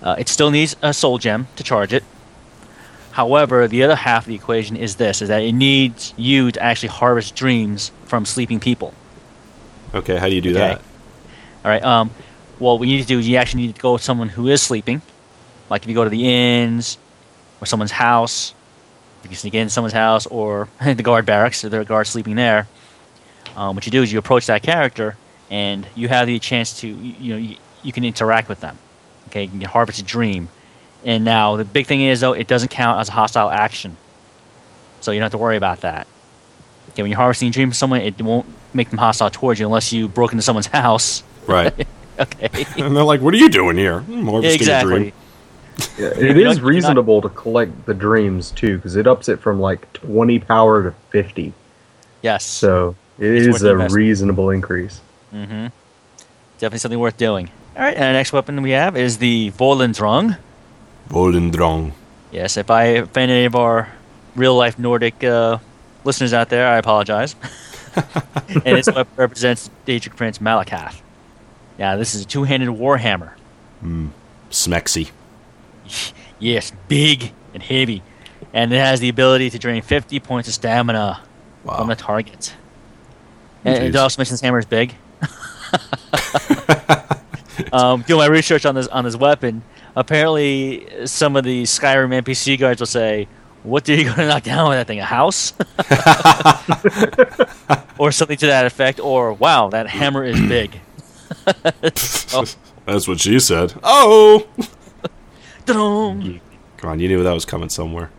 uh, it still needs a soul gem to charge it. However, the other half of the equation is this: is that it needs you to actually harvest dreams from sleeping people. Okay, how do you do Okay. that? All right. Um, well, what you need to do is you actually need to go with someone who is sleeping. Like if you go to the inns or someone's house, you can sneak in someone's house or the guard barracks. There are guards sleeping there. Um, what you do is you approach that character and you have the chance to you, you know you, you can interact with them. Okay, you can harvest a dream. And now the big thing is though it doesn't count as a hostile action, so you don't have to worry about that. Okay, when you're harvesting a dream from someone, it won't make them hostile towards you unless you broke into someone's house. Right. Okay. and they're like, "What are you doing here?" "Hmm, harvesting a dream." exactly. Yeah, it You're not- reasonable to collect the dreams too, because it ups it from like 20 power to 50. Yes. So it It's is a investment. reasonable increase. mm-hmm. Definitely something worth doing. All right, and the next weapon we have is the Volendrung. Volendrong. Yes, if I offend any of our real life Nordic uh, listeners out there, I apologize. and this weapon represents Daedric Prince Malacath. Now, this is a two handed warhammer. Smexy. Yes, big and heavy. And it has the ability to drain 50 points of stamina Wow. from the target. And it Jeez. also mentions hammer is big. um, doing my research on this on this weapon, apparently some of the Skyrim NPC guards will say, "What are you going to knock down with that thing? A house?" or something to that effect. Or, "Wow, that hammer is big." oh, That's what she said. Oh, come on! You knew that was coming somewhere.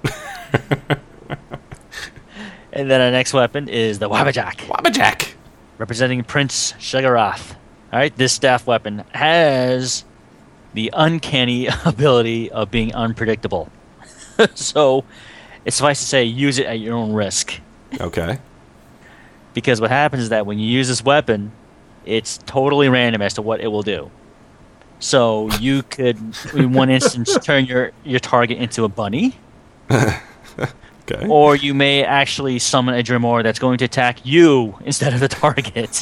and then our next weapon is the Wabajak. Wabbajack. Representing Prince Sheogorath. All right, this staff weapon has the uncanny ability of being unpredictable. so, it's suffice to say, use it at your own risk. Okay. Because what happens is that when you use this weapon, it's totally random as to what it will do. So you could, in one instance, turn your, your target into a bunny, Okay. or you may actually summon a Dremor that's going to attack you instead of the target.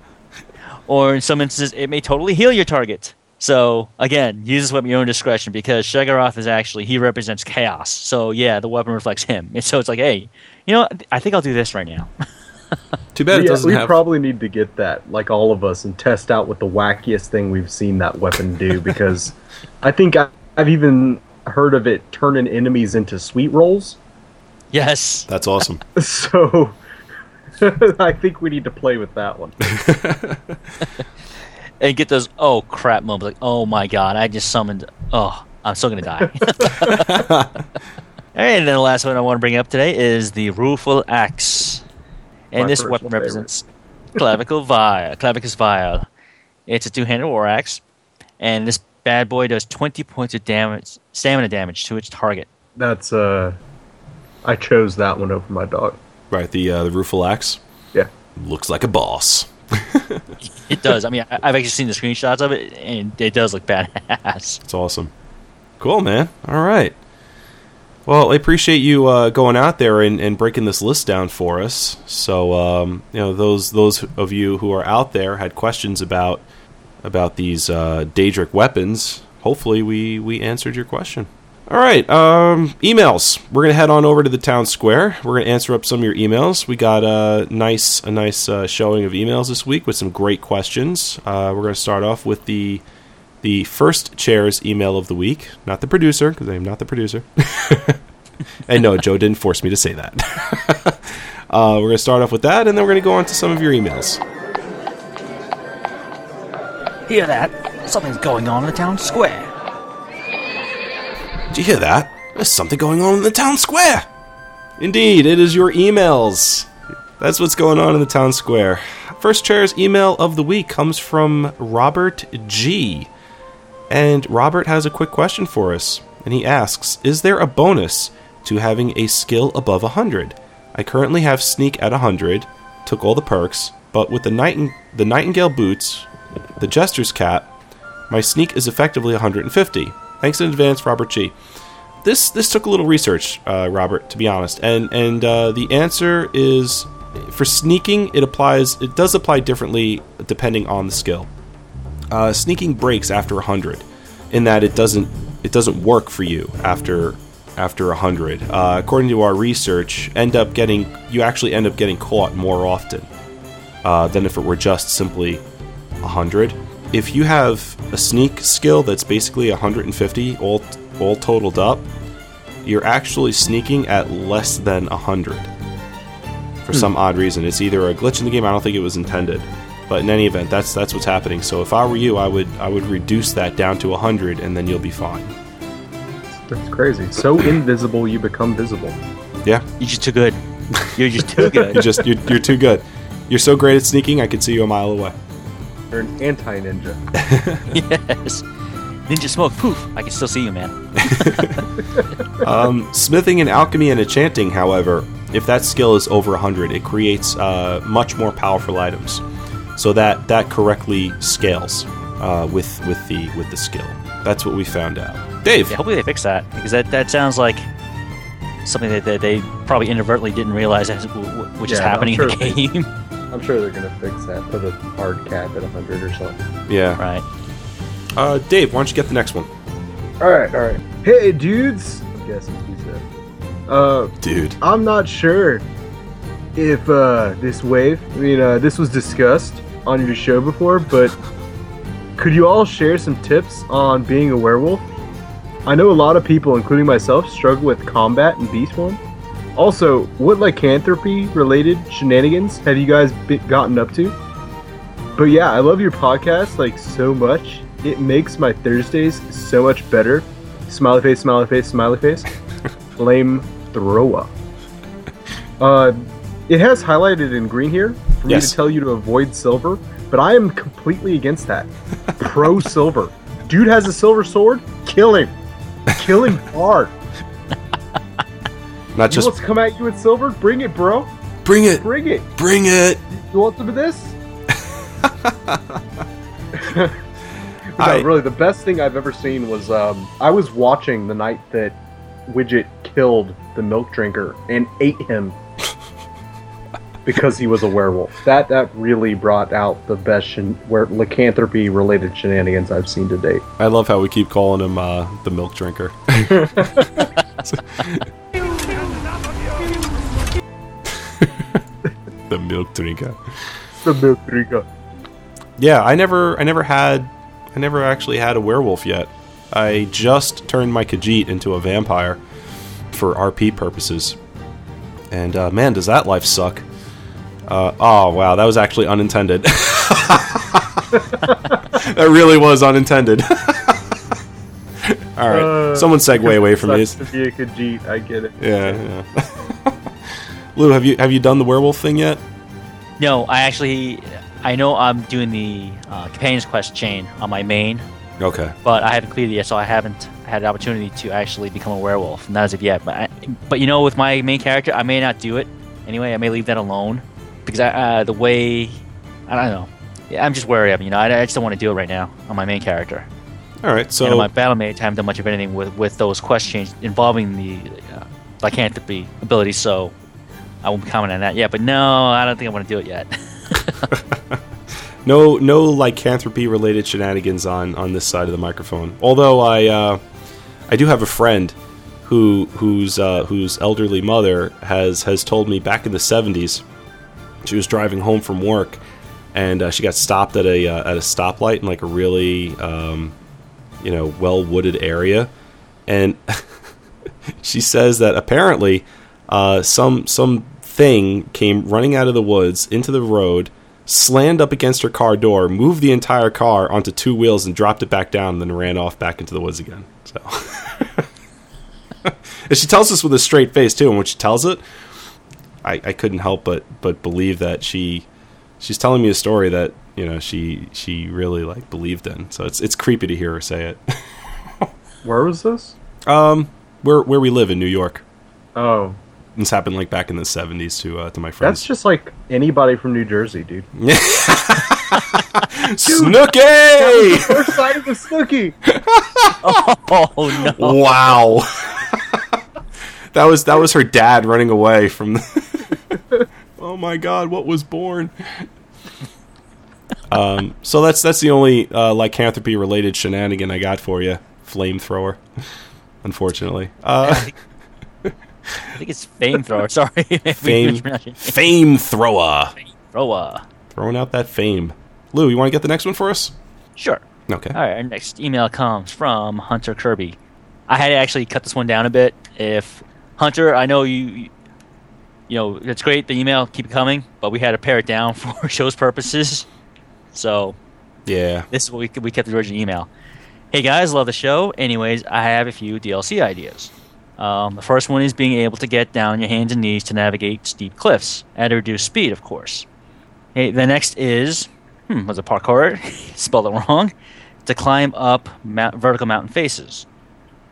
or in some instances, it may totally heal your target. So again, use this weapon at your own discretion because Sheogorath is actually he represents chaos. So yeah, the weapon reflects him. And so it's like, hey, you know, what? I think I'll do this right now. Too bad it doesn't we have. probably need to get that, like all of us, and test out what the wackiest thing we've seen that weapon do. Because I think I, I've even heard of it turning enemies into sweet rolls. Yes. That's awesome. So I think we need to play with that one. And get those oh crap moments like, oh my god, I just summoned oh, I'm still gonna die. All right, and then the last one I want to bring up today is the Rueful Axe. And My this weapon favorite. represents Clavicle Vial. Clavicus Vile. It's a two-handed war axe, and this bad boy does 20 points of damage, stamina damage to its target. That's uh, I chose that one over my dog. right. The uh, the Rueful Axe Yeah. looks like a boss. It does. I mean, I, I've actually seen the screenshots of it, and it does look badass. It's awesome. Cool, man. All right. Well, I appreciate you uh, going out there and, and breaking this list down for us. So, um, you know, those those of you who are out there had questions about about these uh, Daedric weapons. Hopefully, we we answered your question. All right, um, emails. We're gonna head on over to the town square. We're gonna answer up some of your emails. We got a nice a nice uh, showing of emails this week with some great questions. Uh, we're gonna start off with the the first chair's email of the week, not the producer, because I am not the producer. and no, Joe didn't force me to say that. uh, we're to start off with that, and then we're to go on to some of your emails. Hear that? Something's going on in the town square. Do you hear that? There's something going on in the town square. Indeed, it is your emails. That's what's going on in the town square. First chair's email of the week comes from Robert G. And Robert has a quick question for us. And he asks Is there a bonus to having a skill above 100? I currently have sneak at 100, took all the perks, but with the, nighting- the Nightingale boots, the Jester's cap, my sneak is effectively 150. Thanks in advance, Robert G. This this took a little research, uh, Robert, to be honest, and and uh, the answer is for sneaking. It applies. It does apply differently depending on the skill. Uh, sneaking breaks after 100, in that it doesn't it doesn't work for you after after 100. Uh, according to our research, end up getting you actually end up getting caught more often uh, than if it were just simply 100. If you have a sneak skill that's basically 150 all all totaled up, you're actually sneaking at less than 100. For hmm. some odd reason, it's either a glitch in the game. I don't think it was intended, but in any event, that's that's what's happening. So if I were you, I would I would reduce that down to 100, and then you'll be fine. That's crazy. So invisible, you become visible. Yeah, You're just too good. You're just too good. you're good. just you're, you're too good. You're so great at sneaking, I could see you a mile away. You're an anti-ninja. yes. Ninja smoke, poof. I can still see you, man. Um, smithing and alchemy and enchanting, however, if that skill is over 100, it creates uh, much more powerful items. So that that correctly scales uh, with with the with the skill. That's what we found out. Dave, Yeah, hopefully they fix that because that, that sounds like something that, that they probably inadvertently didn't realize that, w- w- which is Yeah, I'm happening sure in the game. I'm sure they're gonna fix that. Put a hard cap at 100 or something. yeah, right. uh, Dave, why don't you get the next one, All right, all right. Hey, dudes. I guess he said. Uh, dude? I'm not sure if uh, this wave. I mean, uh, this was discussed on your show before, but could you all share some tips on being a werewolf? I know a lot of people, including myself, struggle with combat in beast form. Also, what lycanthropy related shenanigans have you guys be- gotten up to? But yeah, I love your podcast like so much. It makes my Thursdays so much better. Smiley face, smiley face, smiley face. Flame thrower. Uh, it has highlighted in green here for me to tell you to avoid silver, but I am completely against that. Pro silver. Dude has a silver sword. Kill him. Kill him hard. Not You just want to come at you with silver? Bring it, bro. bring it, Bring it. bring it. You want some of this? I- really, the best thing I've ever seen was um, I was watching the night that Widget killed the milk drinker and ate him because he was a werewolf. That that really brought out the best shen- where lycanthropy related shenanigans I've seen to date. I love how we keep calling him uh, the milk drinker. The milk drinker. The milk drinker. Yeah, I never, I never had, I never actually had a werewolf yet. I just turned my Khajiit into a vampire for RP purposes, and uh, man, does that life suck! Uh, oh wow, that was actually unintended. that really was unintended. All right, Uh, someone segue away from these. to be a Khajiit, I get it. Yeah, yeah. Lou, have you have you done the werewolf thing yet? No, I actually, I know I'm doing the uh, companions quest chain on my main, Okay. but I haven't cleared it yet, so I haven't had the opportunity to actually become a werewolf, not as of yet. But I, but you know, with my main character, I may not do it anyway. I may leave that alone because I, uh, the way I don't know. Yeah, I'm just wary of it. You know, I, I just don't want to do it right now on my main character. All right. So know, my battle I haven't done much of anything with, with those quest chains involving the uh, lycanthropy ability, so I won't be commenting on that yet. But no, I don't think I want to do it yet. no no lycanthropy related shenanigans on on this side of the microphone. Although I uh, I do have a friend who whose uh, whose elderly mother has has told me back in the 70s she was driving home from work and uh, she got stopped at a uh, at a stoplight in like a really um, you know well wooded area and she says that apparently uh, some some thing came running out of the woods into the road slammed up against her car door, moved the entire car onto two wheels, and dropped it back down, and then ran off back into the woods again. So, and she tells us with a straight face too. And when she tells it, I, I couldn't help but but believe that she she's telling me a story that you know she she really like believed in. So it's it's creepy to hear her say it. Where was this? um, where where we live in New York. Oh, This happened like back in the seventies to uh, to my friends. that's just like anybody from New Jersey, dude. Snooki! First sight of the Snooki. Oh no! wow. that was that was her dad running away from. The oh my God! What was born? um. So that's that's the only uh, lycanthropy related shenanigan I got for you. Flamethrower. Unfortunately. Uh, I think it's fame thrower. Sorry, fame. Fame thrower. thrower. Throwing out that fame. Lou, you want to get the next one for us? Sure. Okay. All right, our next email comes from Hunter Kirby. I had to actually cut this one down a bit. If Hunter, I know you, you know, it's great the email, keep it coming, but we had to pare it down for show's purposes. So Yeah. this is what we we kept the original email. Hey guys, love the show. Anyways, I have a few DLC ideas. Um, the first one is being able to get down your hands and knees to navigate steep cliffs at a reduced speed, of course. Hey, the next is, hmm, was it parkour? Spelled it wrong. To climb up mount, vertical mountain faces,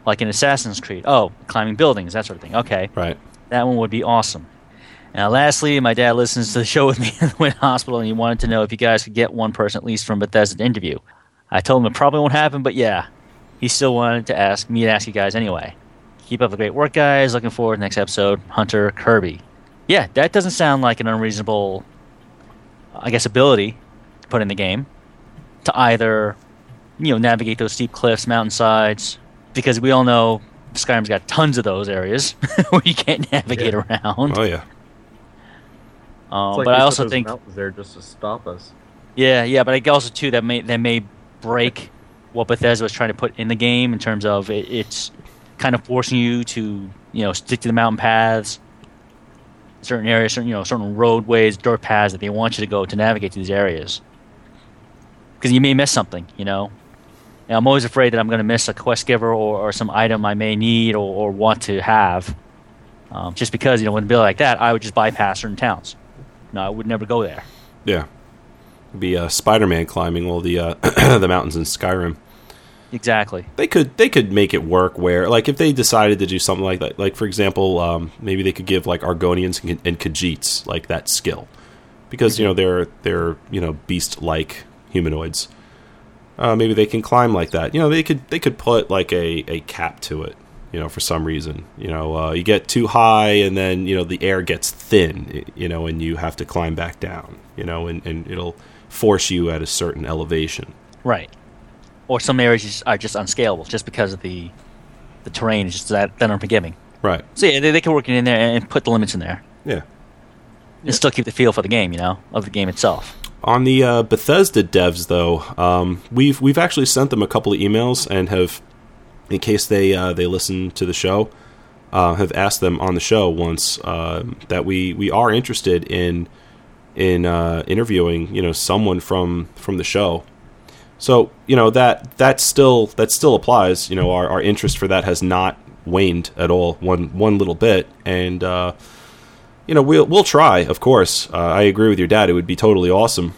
like in Assassin's Creed. Oh, climbing buildings, that sort of thing. Okay, Right. that one would be awesome. Now, lastly, my dad listens to the show with me in the Hospital, and he wanted to know if you guys could get one person at least from Bethesda to interview. I told him it probably won't happen, but yeah, he still wanted to ask me to ask you guys anyway. Keep up the great work, guys. Looking forward to next episode. Hunter Kirby. Yeah, that doesn't sound like an unreasonable, I guess, ability to put in the game to either, you know, navigate those steep cliffs, mountainsides, because we all know Skyrim's got tons of those areas where you can't navigate around. Oh yeah. Um, like but I put also those think, mountains there just to stop us. yeah, yeah, but I also too that may that may break what Bethesda was trying to put in the game in terms of it, it's kind of forcing you to you know stick to the mountain paths, certain areas, certain you know certain roadways, dirt paths that they want you to go to navigate to these areas. Because you may miss something, you know. And I'm always afraid that I'm going to miss a quest giver or, or some item I may need or, or want to have. Um, just because you know, a bill like that, I would just bypass certain towns. No, I would never go there. Yeah. Be uh, Spider-Man climbing all the uh, the mountains in Skyrim. Exactly. They could they could make it work where like if they decided to do something like that, like for example, um, maybe they could give like Argonians and, and Khajiits like that skill, because you know they're they're you know beast like humanoids. Uh, maybe they can climb like that. You know they could they could put like a, a cap to it. You know for some reason. You know uh, you get too high and then you know the air gets thin. You know and you have to climb back down. You know and, and it'll force you at a certain elevation. Right. Or some areas are just unscalable just because of the the terrain is just that, that unforgiving. Right. So yeah, they, they can work it in there and put the limits in there Yeah. and still keep the feel for the game, you know, of the game itself. On the uh, Bethesda devs, though, um, we've we've actually sent them a couple of emails and have, in case they uh, they listen to the show, uh, have asked them on the show once uh, that we, we are interested in in uh, interviewing you know someone from from the show. So you know that that still that still applies. You know our, our interest for that has not waned at all one one little bit, and uh, you know we'll we'll try. Of course, uh, I agree with your dad. It would be totally awesome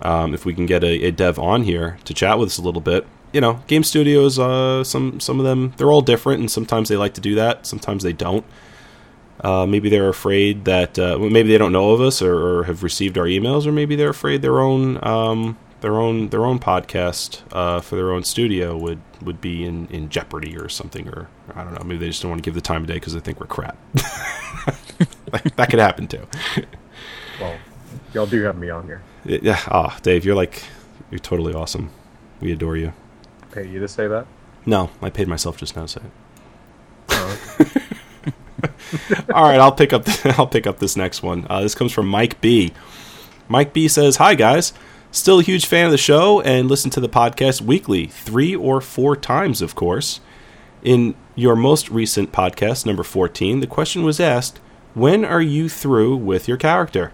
um, if we can get a, a dev on here to chat with us a little bit. You know, game studios. Uh, some some of them they're all different, and sometimes they like to do that. Sometimes they don't. Uh, maybe they're afraid that uh, maybe they don't know of us or, or have received our emails, or maybe they're afraid their own um, their own their own podcast uh, for their own studio would would be in, in jeopardy or something, or I don't know. Maybe they just don't want to give the time of day because they think we're crap. that, that could happen too. Well, y'all do have me on here. Yeah. Ah, Dave, you're like you're totally awesome. We adore you. Pay you to say that? No, I paid myself just now to say it. All right, I'll pick up. The, I'll pick up this next one. Uh, this comes from Mike B. Mike B says, "Hi guys, still a huge fan of the show and listen to the podcast weekly, three or four times, of course. In your most recent podcast, number fourteen, the question was asked, "When are you through with your character?"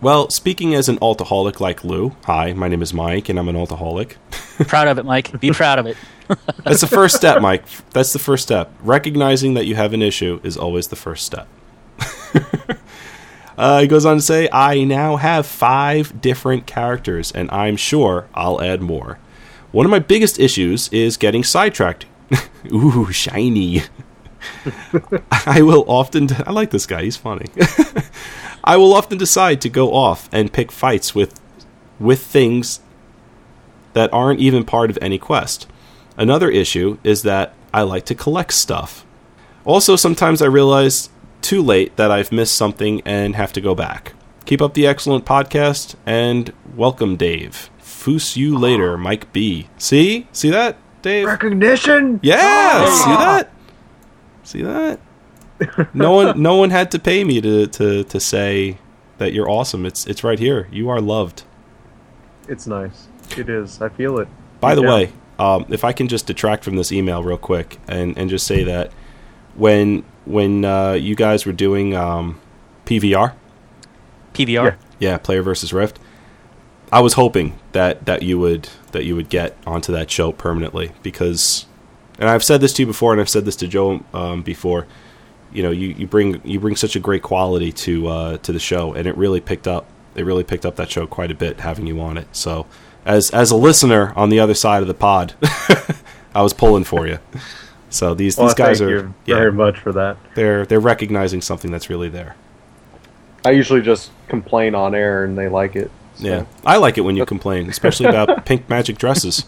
Well, speaking as an altaholic like Lou, hi, my name is Mike, and I'm an altaholic. proud of it, Mike. Be proud of it. That's the first step, Mike. That's the first step. Recognizing that you have an issue is always the first step. uh, he goes on to say, I now have five different characters, and I'm sure I'll add more. One of my biggest issues is getting sidetracked. Ooh, shiny. I will often. I like this guy. He's funny. I will often decide to go off and pick fights with with things that aren't even part of any quest. Another issue is that I like to collect stuff. Also, sometimes I realize too late that I've missed something and have to go back. Keep up the excellent podcast and welcome, Dave. Foos you later, Mike B. See? See that, Dave? Recognition. Yeah, see that? See that? No one no one had to pay me to, to, to say that you're awesome. It's it's right here. You are loved. It's nice. It is. I feel it. By the Yeah. way, um, if I can just detract from this email real quick and, and just say that when when uh, you guys were doing um, PVR, PBR. Yeah. yeah, Player versus Rift, I was hoping that, that you would that you would get onto that show permanently because, and I've said this to you before, and I've said this to Joe um, before. You know, you, you bring you bring such a great quality to uh, to the show, and it really picked up. It really picked up that show quite a bit having you on it. So, as as a listener on the other side of the pod, I was pulling for you. So these Well, these guys thank are you yeah, very much for that. they're they're recognizing something that's really there. I usually just complain on air and they like it. so. Yeah, I like it when you complain, especially about pink magic dresses.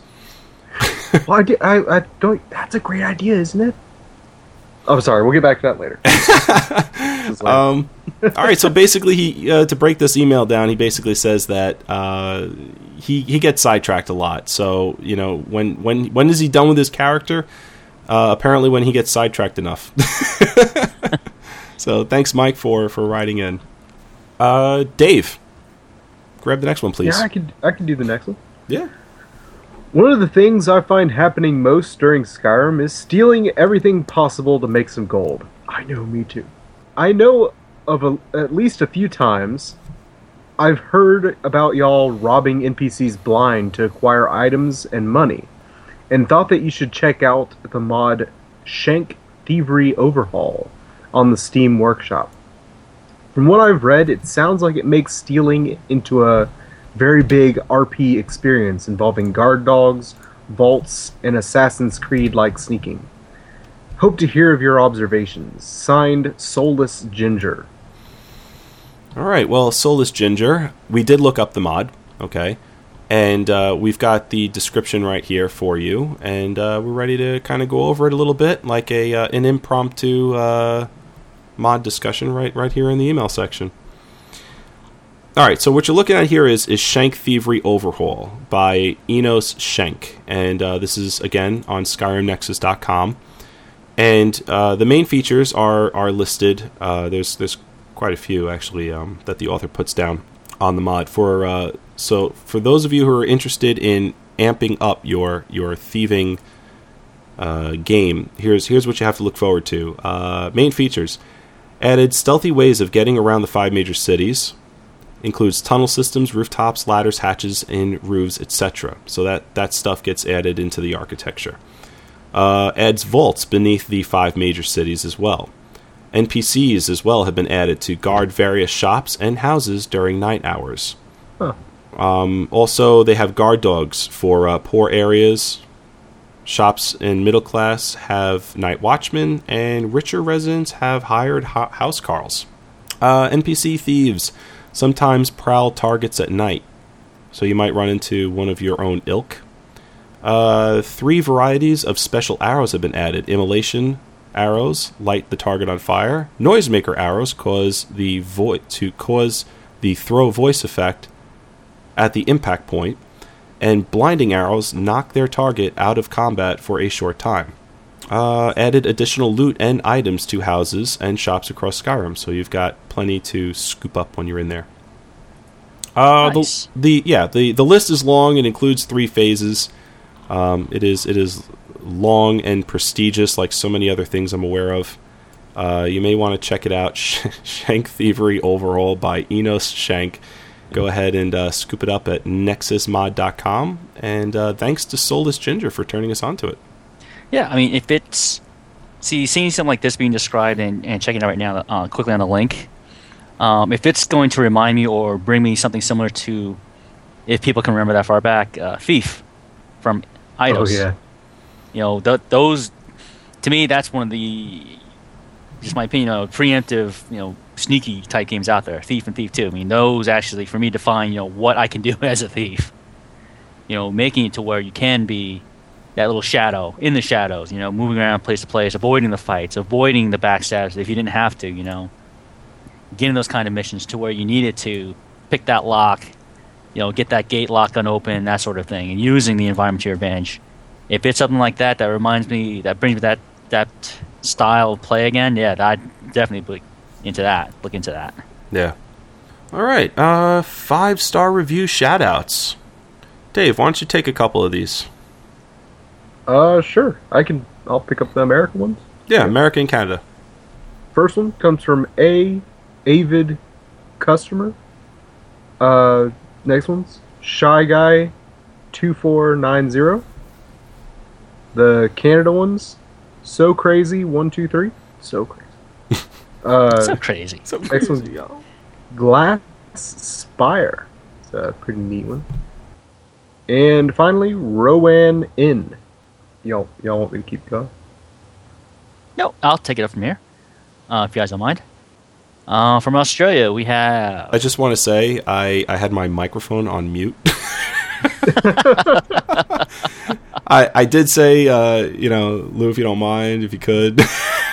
Well, I, di- I, I don't. That's a great idea, isn't it? Oh, sorry. We'll get back to that later. Um, all right, so basically, he uh, to break this email down, he basically says that uh, he he gets sidetracked a lot. So you know, when when when is he done with his character? Uh, apparently, when he gets sidetracked enough. so thanks, Mike, for for writing in. Uh, Dave, grab the next one, please. yeah, I could. I could do the next one. yeah. One of the things I find happening most during Skyrim is stealing everything possible to make some gold. I know, me too. I know of a, at least a few times I've heard about y'all robbing NPCs blind to acquire items and money, and thought that you should check out the mod Shank Thievery Overhaul on the Steam Workshop. From what I've read, it sounds like it makes stealing into a very big RP experience involving guard dogs, vaults, and Assassin's Creed like sneaking. Hope to hear of your observations. Signed, Soulless Ginger. All right. Well, Soulless Ginger, we did look up the mod, okay, and uh, we've got the description right here for you, and uh, we're ready to kind of go over it a little bit, like a uh, an impromptu uh, mod discussion, right right here in the email section. All right. So what you're looking at here is is Shank Thievery Overhaul by Enos Shank, and uh, this is again on SkyrimNexus.com. And uh, the main features are are listed. There's there's quite a few actually um, that the author puts down on the mod for. Uh, so for those of you who are interested in amping up your your thieving uh, game, here's here's what you have to look forward to. Uh, main features: added stealthy ways of getting around the five major cities. Includes tunnel systems, rooftops, ladders, hatches, and roofs, etc. So that that stuff gets added into the architecture uh, adds vaults beneath the five major cities as well. NPCs as well have been added to guard various shops and houses during night hours. Huh. Um, also, they have guard dogs for uh, poor areas. Shops in middle class have night watchmen, and richer residents have hired ho- house carls. Uh, NPC thieves sometimes prowl targets at night, so you might run into one of your own ilk. Uh, three varieties of special arrows have been added. Immolation arrows light the target on fire. Noisemaker arrows cause the vo- to cause the throw voice effect at the impact point, and blinding arrows knock their target out of combat for a short time. Uh, added additional loot and items to houses and shops across Skyrim, so you've got plenty to scoop up when you're in there. Uh, Nice. the, the yeah the the list is long. It includes three phases. Um, it is it is long and prestigious, like so many other things I'm aware of. Uh, you may want to check it out. Shank Thievery Overhaul by Enos Shank. Go ahead and uh, scoop it up at nexusmod.com. And uh, thanks to Soulless Ginger for turning us onto it. Yeah, I mean, if it's see seeing something like this being described and, and checking it out right now uh, quickly on the link, um, if it's going to remind me or bring me something similar to, if people can remember that far back, uh, Thief from Eidos. Oh yeah. You know, th- those to me, that's one of the just my opinion, you know, preemptive, you know, sneaky type games out there. Thief and Thief Two. I mean, those actually for me define, you know, what I can do as a thief. You know, making it to where you can be that little shadow in the shadows. You know, moving around place to place, avoiding the fights, avoiding the backstabs if you didn't have to. You know, getting those kind of missions to where you needed to pick that lock, you know, get that gate lock unopened, that sort of thing, and using the environment to your advantage. If it's something like that that reminds me, that brings me that that style of play again, yeah, I'd definitely into that. Look into that. Yeah. All right. Uh, five star review shout outs. Dave, why don't you take a couple of these? Uh, sure. I can. I'll pick up the American ones. Yeah, America and Canada. First one comes from a avid customer. Uh, next one's shy guy, two four nine zero. The Canada ones, so crazy one two three, so crazy. Uh, so crazy. So Next one's Glass Spire. It's a pretty neat one. And finally, Rowan Inn. Y'all, y'all want me to keep going? No, I'll take it up from here, uh, if you guys don't mind. Uh, from Australia, we have. I just want to say I, I had my microphone on mute. I I did say uh, you know Lou if you don't mind if you could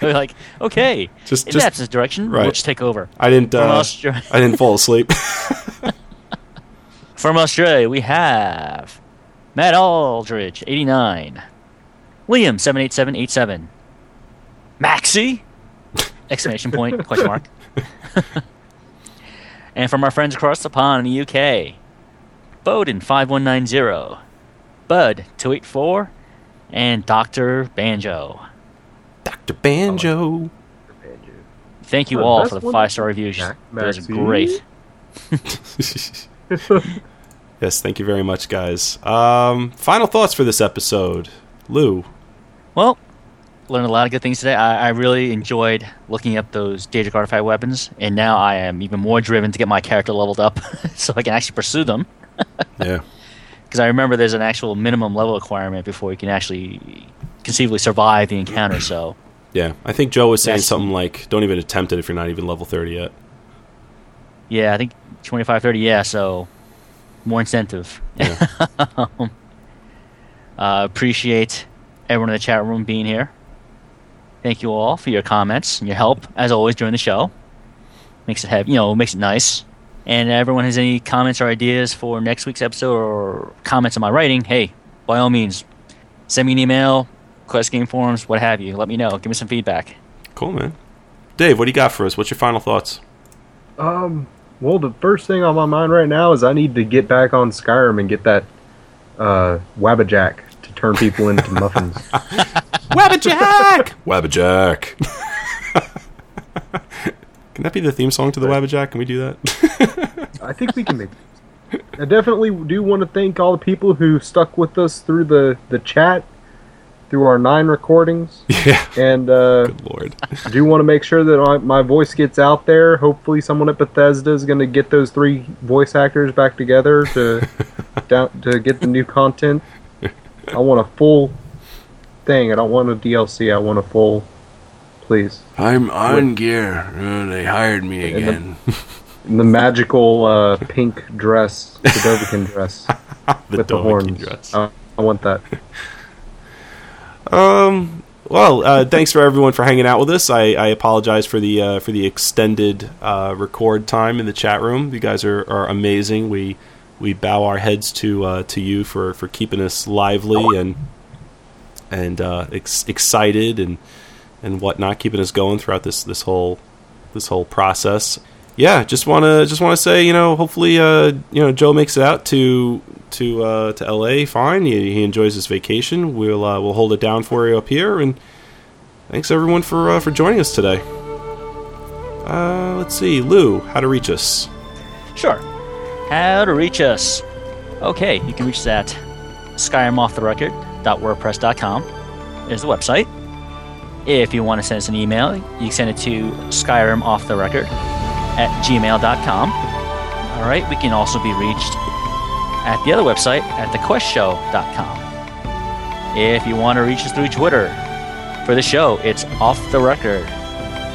We're like, okay, just in just that direction, right. we'll just take over. I didn't From, uh, I didn't fall asleep. from Australia, we have Matt Aldridge, 89. Liam, 78787. Maxi! Exclamation point, question mark. and from our friends across the pond in the UK, Bowden, 5190. Bud, 284. And Dr. Banjo. Dr. Banjo. Thank you all for the five star reviews. Ma- Those are great. yes, thank you very much, guys. Um, final thoughts for this episode, Lou. Well, learned a lot of good things today. I, I really enjoyed looking up those Daedric artifact weapons, and now I am even more driven to get my character leveled up so I can actually pursue them. Yeah, Because I remember there's an actual minimum level requirement before you can actually conceivably survive the encounter. So, yeah. I think Joe was saying something like, "Don't even attempt it if you're not even level 30 yet." yeah, I think 25, 30, yeah, so more incentive. Yeah. uh, appreciate everyone in the chat room being here. Thank you all for your comments and your help, as always, during the show. Makes it have you know makes it nice. And everyone has any comments or ideas for next week's episode or comments on my writing, hey, by all means, send me an email, Quest Game Forums, what have you. Let me know. Give me some feedback. Cool, man. Dave, what do you got for us? What's your final thoughts? Um, well, the first thing on my mind right now is I need to get back on Skyrim and get that uh, Wabbajack to turn people into muffins. Wabbajack! Wabbajack. Can that be the theme song to the Wabbajack? Can we do that? I think we can make. I definitely do want to thank all the people who stuck with us through the the chat, through our nine recordings, yeah. and uh, Good lord. I do want to make sure that my, my voice gets out there. Hopefully, someone at Bethesda is going to get those three voice actors back together to down, to get the new content. I want a full thing. I don't want a DLC. I want a full. Please, I'm on gear. Uh, they hired me And again. the magical uh, pink dress, the Dovahkiin dress the with the Dovahkiin horns. dress. I, I want that. Um. Well, uh, thanks for everyone for hanging out with us. I, I apologize for the uh, for the extended uh, record time in the chat room. You guys are, are amazing. We we bow our heads to uh, to you for, for keeping us lively and and uh, ex- excited and and whatnot, keeping us going throughout this this whole this whole process. Yeah, just want to just want to say, you know, hopefully, uh, you know, Joe makes it out to to uh, to L.A. Fine, he, he enjoys his vacation. We'll uh, we'll hold it down for you up here, and thanks everyone for uh, for joining us today. Uh, let's see, Lou, how to reach us? Sure. How to reach us? Okay, you can reach us at skyrimOffTheRecord.wordpress.com. is the website. If you want to send us an email, you can send it to SkyrimOffTheRecord at gmail.com. All right, we can also be reached at the other website at thequestshow.com. If you want to reach us through Twitter, for the show, it's off the record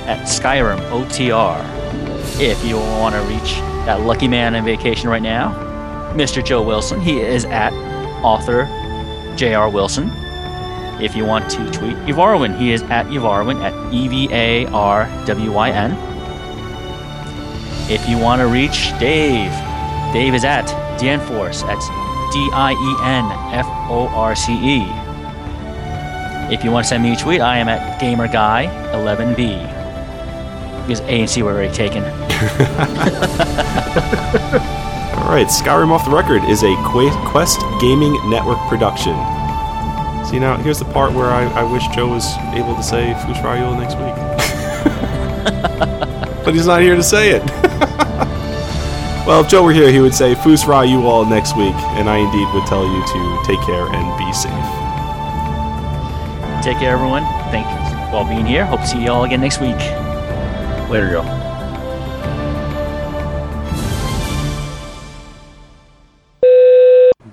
at Skyrim OTR. If you want to reach that lucky man on vacation right now, Mr. Joe Wilson, he is at author J.R. Wilson. If you want to tweet Evarwyn, he is at Evarwyn at E V A R W Y N. If you want to reach Dave, Dave is at Dienforce. That's D I E N F O R C E. If you want to send me a tweet, I am at GamerGuy11B. Because A and C were already taken. All right, Skyrim Off the Record is a Quest Gaming Network production. See, now, here's the part where I, I wish Joe was able to say Fushrayo next week. but he's not here to say it. well, if Joe were here, he would say Fusra you all next week, and I indeed would tell you to take care and be safe. Take care, everyone. Thank you for all being here. Hope to see you all again next week. Later, y'all.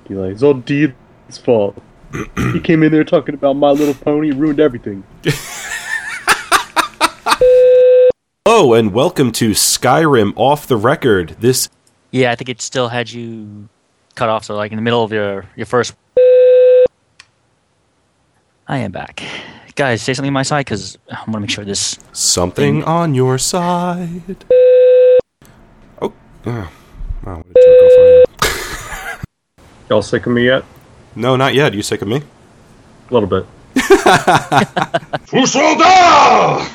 Like, it's all Deed's fault. he came in there talking about My Little Pony, ruined everything. Hello, oh, and welcome to Skyrim Off the Record. This Yeah, I think it still had you cut off, so like in the middle of your, your first. I am back. Guys, say something on my side because I want to make sure this. Something on your side. Oh, oh. wow, what a jerk off I am. Y'all sick of me yet? No, not yet. You sick of me? A little bit. Fusolda!